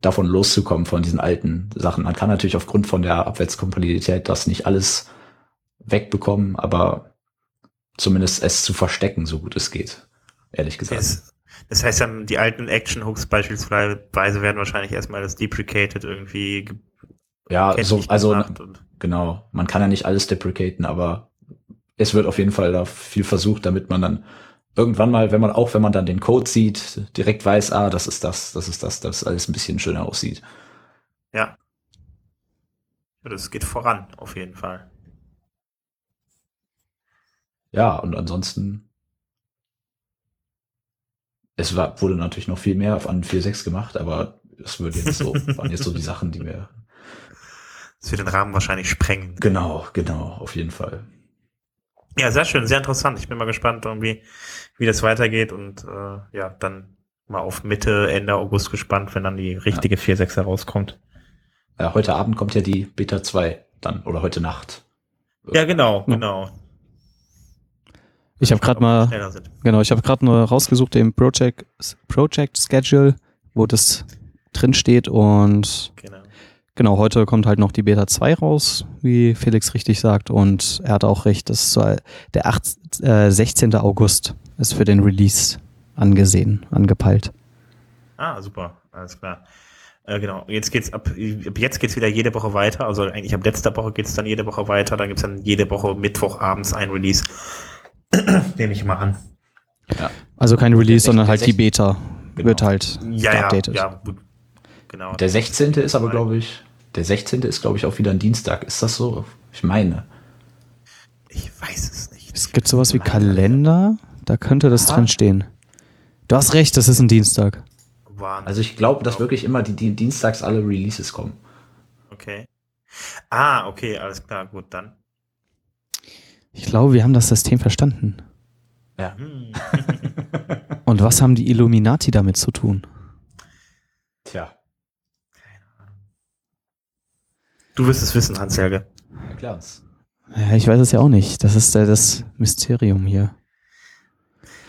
S3: davon loszukommen von diesen alten Sachen. Man kann natürlich aufgrund von der Abwärtskompatibilität das nicht alles wegbekommen, aber zumindest es zu verstecken, so gut es geht, ehrlich gesagt.
S2: Es, das heißt dann, die alten Action-Hooks beispielsweise werden wahrscheinlich erstmal das deprecated irgendwie
S3: ja, so, also genau, man kann ja nicht alles deprecaten, aber es wird auf jeden Fall da viel versucht, damit man dann irgendwann mal, wenn man auch, wenn man dann den Code sieht, direkt weiß, ah, das ist das, das ist das, dass alles ein bisschen schöner aussieht.
S2: Ja. ja das geht voran, auf jeden Fall.
S3: Ja, und ansonsten, es war, wurde natürlich noch viel mehr an 4.6 gemacht, aber es würde jetzt so, waren jetzt so die Sachen, die mir.
S2: Das wird den Rahmen wahrscheinlich sprengen.
S3: Genau, genau, auf jeden Fall.
S2: Ja, sehr schön, sehr interessant. Ich bin mal gespannt, irgendwie, wie das weitergeht und äh, ja, dann mal auf Mitte, Ende August gespannt, wenn dann die richtige ja. 4.6 herauskommt.
S3: Ja, heute Abend kommt ja die Beta 2 dann oder heute Nacht.
S2: Ja, genau, ja. genau.
S1: Ich habe gerade mal genau, ich habe gerade nur rausgesucht im Project Project Schedule, wo das drin steht und genau. Genau, heute kommt halt noch die Beta 2 raus, wie Felix richtig sagt. Und er hat auch recht, das ist der 8, äh, 16. August ist für den Release angesehen, angepeilt.
S2: Ah, super, alles klar. Äh, genau, jetzt geht's ab, ab jetzt geht's wieder jede Woche weiter. Also eigentlich ab letzter Woche geht's dann jede Woche weiter. Dann gibt's dann jede Woche Mittwochabends ein Release. Nehme ich mal an.
S1: Ja. Also kein Release, sondern halt die Beta genau. wird halt
S2: ja, geupdatet. Ja, ja,
S3: Genau. Der 16. ist aber, glaube ich, der 16. ist, glaube ich, auch wieder ein Dienstag. Ist das so? Ich meine.
S2: Ich weiß es nicht.
S1: Es gibt sowas wie Kalender, da könnte das drin stehen. Du hast recht, das ist ein Dienstag.
S3: Wahnsinn. Also ich glaube, dass wirklich immer die, die Dienstags alle Releases kommen.
S2: Okay. Ah, okay, alles klar, gut, dann.
S1: Ich glaube, wir haben das System verstanden.
S3: Ja. Hm.
S1: Und was haben die Illuminati damit zu tun?
S2: Du wirst es wissen, Hans-Helge.
S3: Erklär uns.
S1: Ja, ich weiß es ja auch nicht. Das ist äh, das Mysterium hier.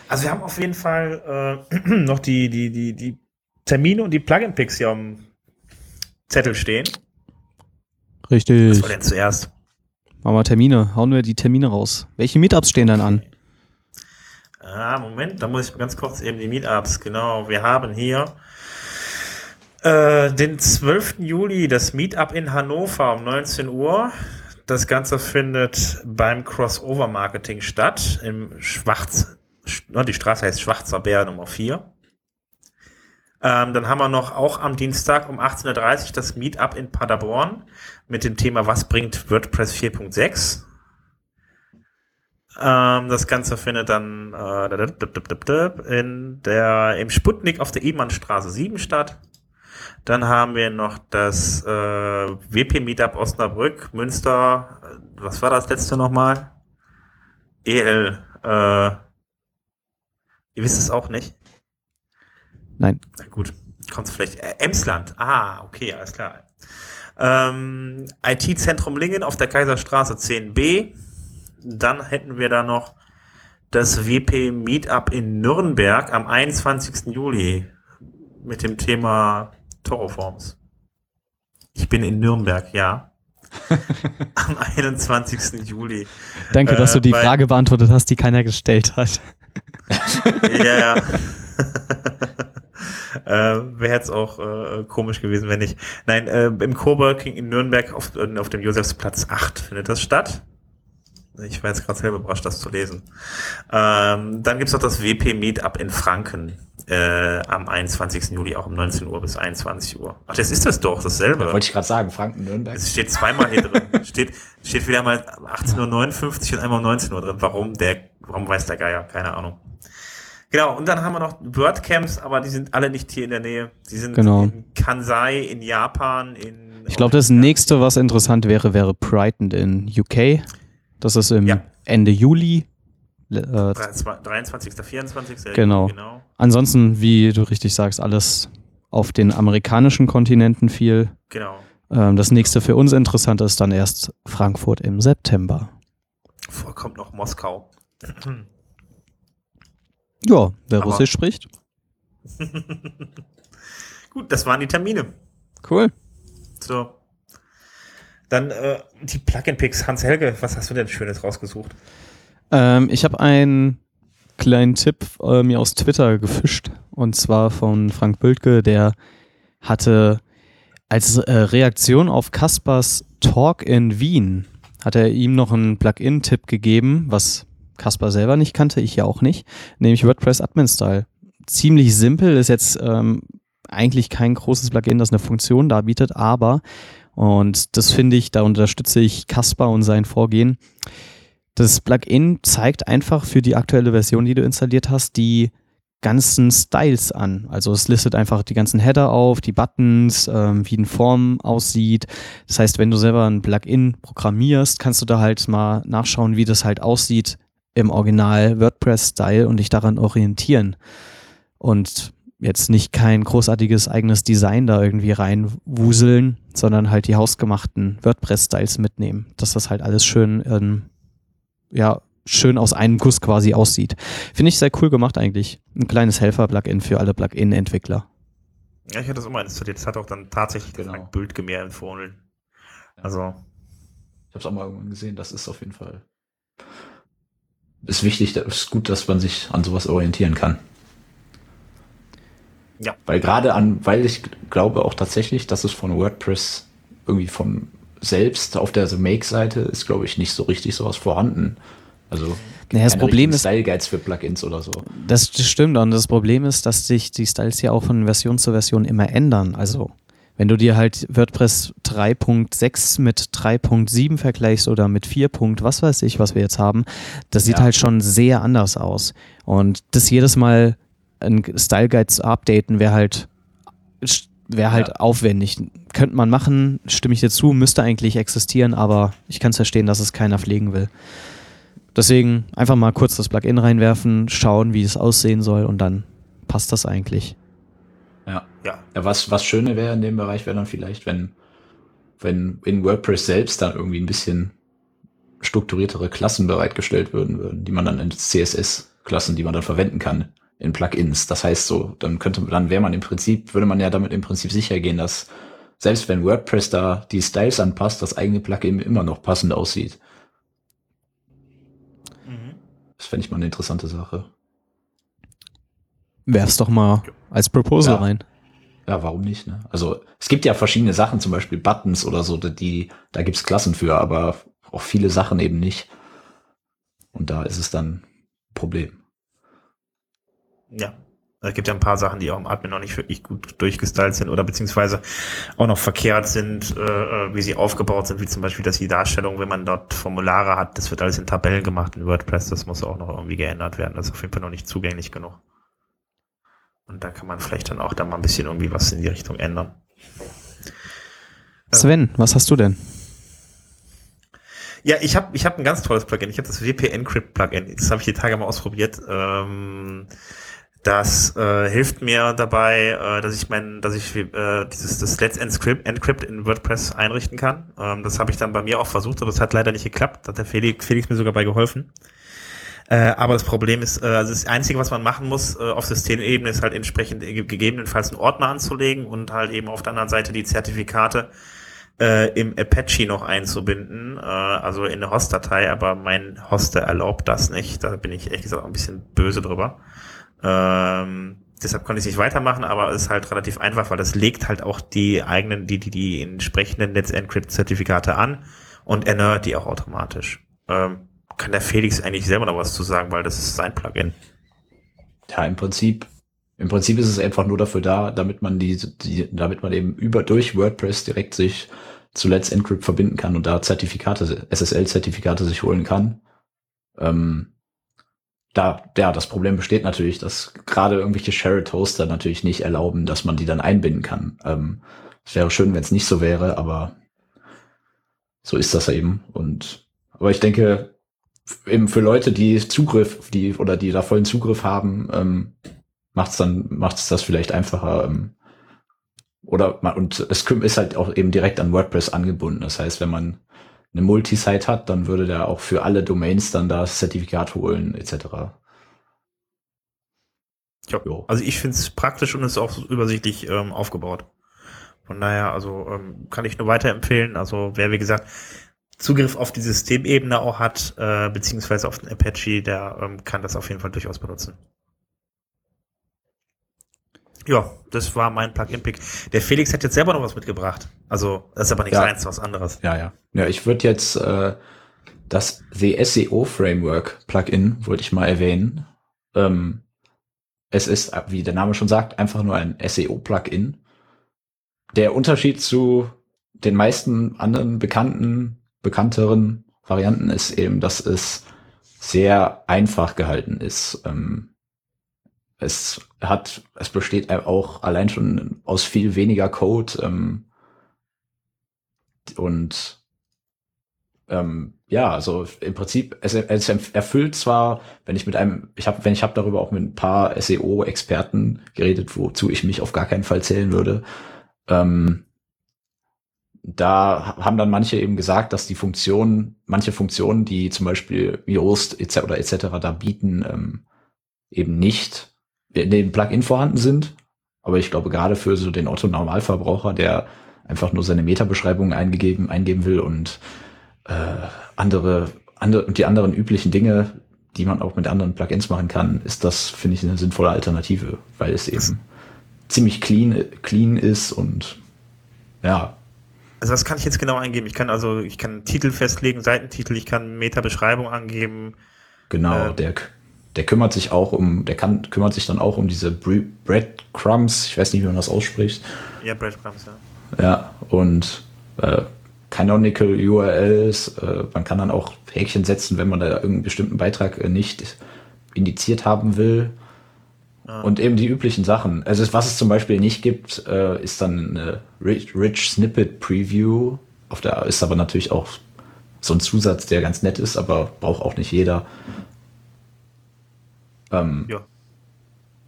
S2: Also wir haben auf jeden Fall äh, noch die, die, die, die Termine und die Plugin-Picks hier am Zettel stehen.
S1: Richtig.
S2: Was war denn zuerst?
S1: Machen wir Termine. Hauen wir die Termine raus. Welche Meetups stehen denn an?
S2: Ah, Moment, da muss ich ganz kurz eben die Meetups. Genau, wir haben hier äh, den 12. Juli das Meetup in Hannover um 19 Uhr. Das Ganze findet beim Crossover Marketing statt, im Schwarz, die Straße heißt Schwarzer Bär Nummer 4. Ähm, dann haben wir noch auch am Dienstag um 18.30 Uhr das Meetup in Paderborn mit dem Thema Was bringt WordPress 4.6? Ähm, das Ganze findet dann äh, in der, im Sputnik auf der Ehmannstraße 7 statt. Dann haben wir noch das äh, WP Meetup Osnabrück, Münster. Was war das letzte nochmal? EL. Äh, ihr wisst es auch nicht?
S1: Nein.
S2: Na gut, kommt vielleicht. Äh, Emsland. Ah, okay, alles klar. Ähm, IT-Zentrum Lingen auf der Kaiserstraße 10b. Dann hätten wir da noch das WP Meetup in Nürnberg am 21. Juli mit dem Thema Toroforms. Ich bin in Nürnberg, ja. Am 21. Juli.
S1: Danke, äh, dass du die äh, Frage beantwortet hast, die keiner gestellt hat.
S2: Ja, ja. äh, Wäre jetzt auch äh, komisch gewesen, wenn nicht. Nein, äh, im Coworking in Nürnberg auf, auf dem Josefsplatz 8 findet das statt. Ich war jetzt gerade selber überrascht, das zu lesen. Ähm, dann gibt's noch das WP Meetup in Franken äh, am 21. Juli, auch um 19 Uhr bis 21 Uhr. Ach, das ist das doch, dasselbe. Ja,
S3: wollte ich gerade sagen, Franken, Nürnberg.
S2: Es steht zweimal hier drin. steht, steht wieder mal 18.59 Uhr und einmal um 19 Uhr drin. Warum? Der, warum weiß der Geier? Keine Ahnung. Genau, und dann haben wir noch WordCamps, aber die sind alle nicht hier in der Nähe. Die sind
S1: genau.
S2: in Kansai, in Japan, in.
S1: Ich glaube, das nächste, was interessant wäre, wäre Brighton in UK. Das ist im ja. Ende Juli.
S2: Äh, 23. 24.
S1: Genau. genau. Ansonsten, wie du richtig sagst, alles auf den amerikanischen Kontinenten viel.
S2: Genau.
S1: Ähm, das nächste für uns interessant ist dann erst Frankfurt im September.
S2: Vorkommt noch Moskau.
S1: ja, wer Aber Russisch spricht.
S2: Gut, das waren die Termine.
S1: Cool.
S2: So. Dann äh, die Plugin-Picks. Hans-Helge, was hast du denn Schönes rausgesucht?
S1: Ähm, ich habe einen kleinen Tipp äh, mir aus Twitter gefischt. Und zwar von Frank Bültke, der hatte als äh, Reaktion auf Kaspers Talk in Wien, hat er ihm noch einen Plugin-Tipp gegeben, was Kasper selber nicht kannte, ich ja auch nicht, nämlich WordPress Admin Style. Ziemlich simpel, ist jetzt ähm, eigentlich kein großes Plugin, das eine Funktion darbietet, aber und das finde ich, da unterstütze ich Caspar und sein Vorgehen. Das Plugin zeigt einfach für die aktuelle Version, die du installiert hast, die ganzen Styles an. Also es listet einfach die ganzen Header auf, die Buttons, ähm, wie eine Form aussieht. Das heißt, wenn du selber ein Plugin programmierst, kannst du da halt mal nachschauen, wie das halt aussieht im Original WordPress-Style und dich daran orientieren. Und jetzt nicht kein großartiges eigenes Design da irgendwie reinwuseln, sondern halt die hausgemachten WordPress-Styles mitnehmen, dass das halt alles schön, ähm, ja, schön aus einem Guss quasi aussieht. Finde ich sehr cool gemacht eigentlich. Ein kleines Helfer-Plugin für alle Plugin-Entwickler.
S2: Ja, ich hatte das immer installiert. Das hat auch dann tatsächlich genau. ein Bild mehr empfohlen. Also.
S3: Ich habe es auch mal irgendwann gesehen. Das ist auf jeden Fall. Ist wichtig, ist gut, dass man sich an sowas orientieren kann. Ja. Weil gerade an, weil ich glaube auch tatsächlich, dass es von WordPress irgendwie von selbst auf der Make-Seite ist, glaube ich, nicht so richtig sowas vorhanden. Also
S1: naja, das Problem ist
S3: Style Guides für Plugins oder so.
S1: Das stimmt und das Problem ist, dass sich die Styles ja auch von Version zu Version immer ändern. Also Wenn du dir halt WordPress 3.6 mit 3.7 vergleichst oder mit 4. was weiß ich, was wir jetzt haben, das sieht ja. halt schon sehr anders aus. Und das jedes Mal ein Style Guide zu updaten wäre halt wäre halt ja. aufwendig. Könnte man machen, stimme ich dir zu, müsste eigentlich existieren, aber ich kann es verstehen, dass es keiner pflegen will. Deswegen einfach mal kurz das Plugin reinwerfen, schauen, wie es aussehen soll und dann passt das eigentlich.
S3: Ja. ja. ja was, was schöne wäre in dem Bereich wäre dann vielleicht, wenn, wenn in WordPress selbst dann irgendwie ein bisschen strukturiertere Klassen bereitgestellt würden, würden die man dann in CSS-Klassen, die man dann verwenden kann in Plugins. Das heißt so, dann könnte dann wäre man im Prinzip, würde man ja damit im Prinzip sicher gehen, dass selbst wenn WordPress da die Styles anpasst, das eigene Plugin immer noch passend aussieht. Mhm. Das fände ich mal eine interessante Sache.
S1: Werf's doch mal als Proposal
S3: ja.
S1: rein.
S3: Ja, warum nicht? Ne? Also es gibt ja verschiedene Sachen, zum Beispiel Buttons oder so, die da gibt's Klassen für, aber auch viele Sachen eben nicht. Und da ist es dann ein Problem.
S2: Ja. Es gibt ja ein paar Sachen, die auch im Admin noch nicht wirklich gut durchgestylt sind oder beziehungsweise auch noch verkehrt sind, äh, äh, wie sie aufgebaut sind, wie zum Beispiel, dass die Darstellung, wenn man dort Formulare hat, das wird alles in Tabellen gemacht in WordPress, das muss auch noch irgendwie geändert werden. Das ist auf jeden Fall noch nicht zugänglich genug. Und da kann man vielleicht dann auch da mal ein bisschen irgendwie was in die Richtung ändern.
S1: Sven, was hast du denn?
S2: Ja, ich habe ich hab ein ganz tolles Plugin. Ich habe das WP Encrypt Plugin. Das habe ich die Tage mal ausprobiert. Ähm, das äh, hilft mir dabei, äh, dass ich mein, dass ich äh, dieses das Let's Encrypt, Encrypt in WordPress einrichten kann. Ähm, das habe ich dann bei mir auch versucht, aber es hat leider nicht geklappt. Da hat der Felix, Felix mir sogar bei geholfen. Äh, aber das Problem ist, äh, also das Einzige, was man machen muss äh, auf Systemebene, ist halt entsprechend gegebenenfalls einen Ordner anzulegen und halt eben auf der anderen Seite die Zertifikate äh, im Apache noch einzubinden, äh, also in eine Host-Datei, aber mein Hoster erlaubt das nicht. Da bin ich ehrlich gesagt auch ein bisschen böse drüber. Ähm, deshalb konnte ich es nicht weitermachen, aber es ist halt relativ einfach, weil das legt halt auch die eigenen, die, die, die entsprechenden Netz Encrypt Zertifikate an und erneuert die auch automatisch. Ähm, kann der Felix eigentlich selber noch was zu sagen, weil das ist sein Plugin.
S3: Ja, im Prinzip, im Prinzip ist es einfach nur dafür da, damit man die, die damit man eben über durch WordPress direkt sich zu Let's Encrypt verbinden kann und da Zertifikate, SSL-Zertifikate sich holen kann. Ähm, da, ja, das Problem besteht natürlich, dass gerade irgendwelche Shared Hoster natürlich nicht erlauben, dass man die dann einbinden kann. Ähm, es wäre schön, wenn es nicht so wäre, aber so ist das eben. Und aber ich denke, eben für Leute, die Zugriff, die oder die da vollen Zugriff haben, ähm, macht es dann macht es das vielleicht einfacher. Ähm, oder und es ist halt auch eben direkt an WordPress angebunden. Das heißt, wenn man eine Multisite hat, dann würde der auch für alle Domains dann das Zertifikat holen etc.
S2: Ja, also ich finde es praktisch und ist auch übersichtlich ähm, aufgebaut. Von daher, also ähm, kann ich nur weiterempfehlen. Also wer wie gesagt Zugriff auf die Systemebene auch hat, äh, beziehungsweise auf den Apache, der ähm, kann das auf jeden Fall durchaus benutzen. Ja, das war mein Plugin-Pick. Der Felix hat jetzt selber noch was mitgebracht. Also, das ist aber nichts ja. eins, was anderes.
S3: Ja, ja. Ja, ich würde jetzt äh, das The SEO Framework Plugin, wollte ich mal erwähnen. Ähm, es ist, wie der Name schon sagt, einfach nur ein SEO-Plugin. Der Unterschied zu den meisten anderen bekannten bekannteren Varianten ist eben, dass es sehr einfach gehalten ist. Ähm, es hat, es besteht auch allein schon aus viel weniger Code ähm, und ähm, ja, also im Prinzip, es, es erfüllt zwar, wenn ich mit einem, ich habe, wenn ich habe darüber auch mit ein paar SEO-Experten geredet, wozu ich mich auf gar keinen Fall zählen würde, ähm, da haben dann manche eben gesagt, dass die Funktionen, manche Funktionen, die zum Beispiel Yoast etc. oder etc. da bieten, ähm, eben nicht in dem Plugin vorhanden sind. Aber ich glaube, gerade für so den Otto-Normalverbraucher, der einfach nur seine Meta-Beschreibung eingegeben, eingeben will und äh, andere, andere und die anderen üblichen Dinge, die man auch mit anderen Plugins machen kann, ist das, finde ich, eine sinnvolle Alternative, weil es eben ziemlich clean, clean ist und ja,
S2: also was kann ich jetzt genau eingeben? Ich kann also, ich kann Titel festlegen, Seitentitel, ich kann Meta-Beschreibung angeben.
S3: Genau, äh, der, der kümmert sich auch um, der kann, kümmert sich dann auch um diese Breadcrumbs, ich weiß nicht, wie man das ausspricht.
S2: Ja, Breadcrumbs,
S3: Ja, und äh, Canonical URLs. Äh, man kann dann auch Häkchen setzen, wenn man da irgendeinen bestimmten Beitrag äh, nicht indiziert haben will. Ah. Und eben die üblichen Sachen. Also was es zum Beispiel nicht gibt, äh, ist dann eine Rich, Rich Snippet Preview. Auf der ist aber natürlich auch so ein Zusatz, der ganz nett ist, aber braucht auch nicht jeder. Ähm, ja.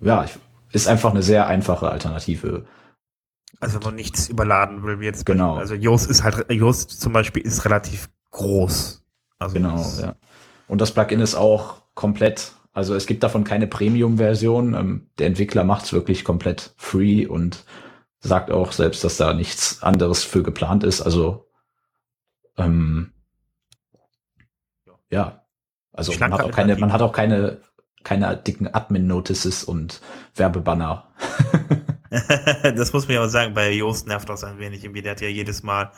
S3: Ja, ist einfach eine sehr einfache Alternative.
S2: Also wenn man nichts überladen will, wie jetzt.
S3: Genau.
S2: Also Yoast ist halt, Yoast zum Beispiel ist relativ groß.
S3: Also genau, ja. Und das Plugin ist auch komplett, also es gibt davon keine Premium-Version. Ähm, der Entwickler macht es wirklich komplett free und sagt auch selbst, dass da nichts anderes für geplant ist. Also ähm, ja, also man hat, auch keine, man hat auch keine, keine dicken Admin-Notices und Werbebanner.
S2: das muss man ja auch sagen, bei Joost nervt das ein wenig irgendwie. Der hat ja jedes Mal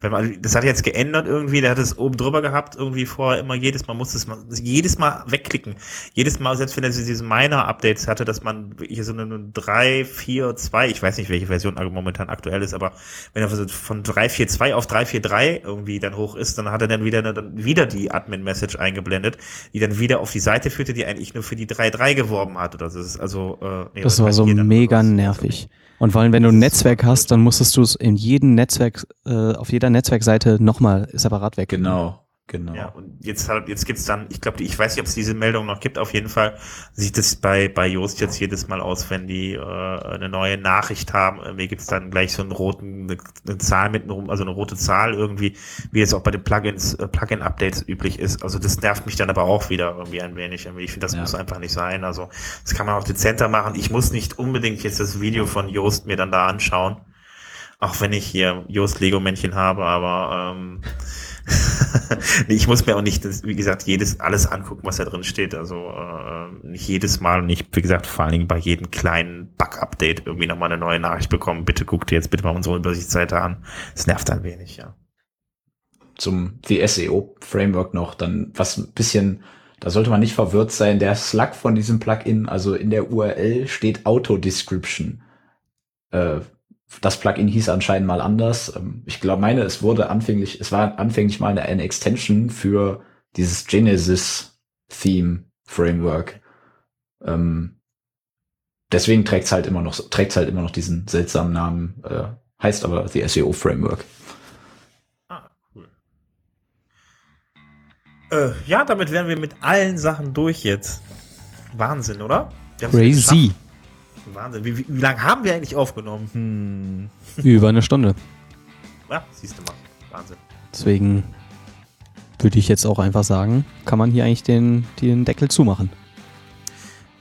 S2: wenn man, das hat jetzt geändert irgendwie, der hat es oben drüber gehabt, irgendwie vorher immer jedes Mal musste es mal, jedes Mal wegklicken. Jedes Mal, selbst wenn er diese Minor-Updates hatte, dass man hier so eine 3, 4, 2, ich weiß nicht, welche Version momentan aktuell ist, aber wenn er von 3, 4, 2 auf 3, 4, 3 irgendwie dann hoch ist, dann hat er dann wieder, dann wieder die Admin-Message eingeblendet, die dann wieder auf die Seite führte, die eigentlich nur für die 3, 3 geworben hat, oder so. Das ist also,
S1: äh, nee, das war so mega nervig. Und vor allem, wenn du ein Netzwerk hast, dann musstest du es in jedem Netzwerk, äh, auf jeder Netzwerkseite nochmal separat weg.
S3: Genau. Genau.
S2: Ja, und jetzt, jetzt gibt's dann, ich glaube, ich weiß nicht, ob es diese Meldung noch gibt, auf jeden Fall sieht es bei, bei Yoast jetzt jedes Mal aus, wenn die äh, eine neue Nachricht haben. Mir gibt's dann gleich so einen roten, eine, eine Zahl mit einem, also eine rote Zahl irgendwie, wie es auch bei den Plugins, äh, Plugin-Updates üblich ist. Also das nervt mich dann aber auch wieder irgendwie ein wenig. Ich finde, das ja. muss einfach nicht sein. Also das kann man auch dezenter machen. Ich muss nicht unbedingt jetzt das Video von Yoast mir dann da anschauen. Auch wenn ich hier Yoast Lego-Männchen habe, aber ähm, ich muss mir auch nicht, wie gesagt, jedes alles angucken, was da drin steht. Also äh, nicht jedes Mal und nicht, wie gesagt, vor allen Dingen bei jedem kleinen Bug-Update irgendwie nochmal eine neue Nachricht bekommen. Bitte guck dir jetzt bitte mal unsere Übersichtsseite an. Es nervt ein wenig, ja.
S3: Zum die SEO-Framework noch, dann was ein bisschen, da sollte man nicht verwirrt sein. Der Slug von diesem Plugin, also in der URL steht Auto-Description. Äh, das Plugin hieß anscheinend mal anders. Ähm, ich glaube, meine, es wurde anfänglich, es war anfänglich mal eine, eine Extension für dieses Genesis Theme Framework. Ähm, deswegen trägt es halt immer noch, trägt halt immer noch diesen seltsamen Namen, äh, heißt aber the SEO Framework. Ah, cool.
S2: Äh, ja, damit wären wir mit allen Sachen durch jetzt. Wahnsinn, oder?
S1: Crazy.
S2: Wahnsinn. Wie, wie, wie lange haben wir eigentlich aufgenommen? Hm.
S1: Über eine Stunde.
S2: Ja, siehst du mal. Wahnsinn.
S1: Deswegen würde ich jetzt auch einfach sagen, kann man hier eigentlich den, den Deckel zumachen.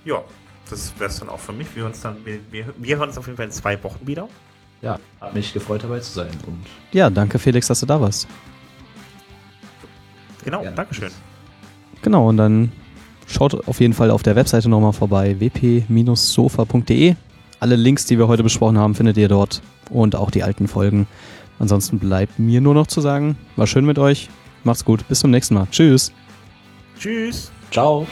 S2: Ja, das wäre es dann auch für mich. Wir, uns dann, wir, wir, wir hören uns auf jeden Fall in zwei Wochen wieder.
S3: Ja, hat mich gefreut dabei zu sein. Und
S1: ja, danke Felix, dass du da warst.
S2: Genau, ja, Dankeschön.
S1: Genau, und dann Schaut auf jeden Fall auf der Webseite nochmal vorbei, wp-sofa.de. Alle Links, die wir heute besprochen haben, findet ihr dort und auch die alten Folgen. Ansonsten bleibt mir nur noch zu sagen, war schön mit euch. Macht's gut, bis zum nächsten Mal. Tschüss.
S2: Tschüss.
S3: Ciao.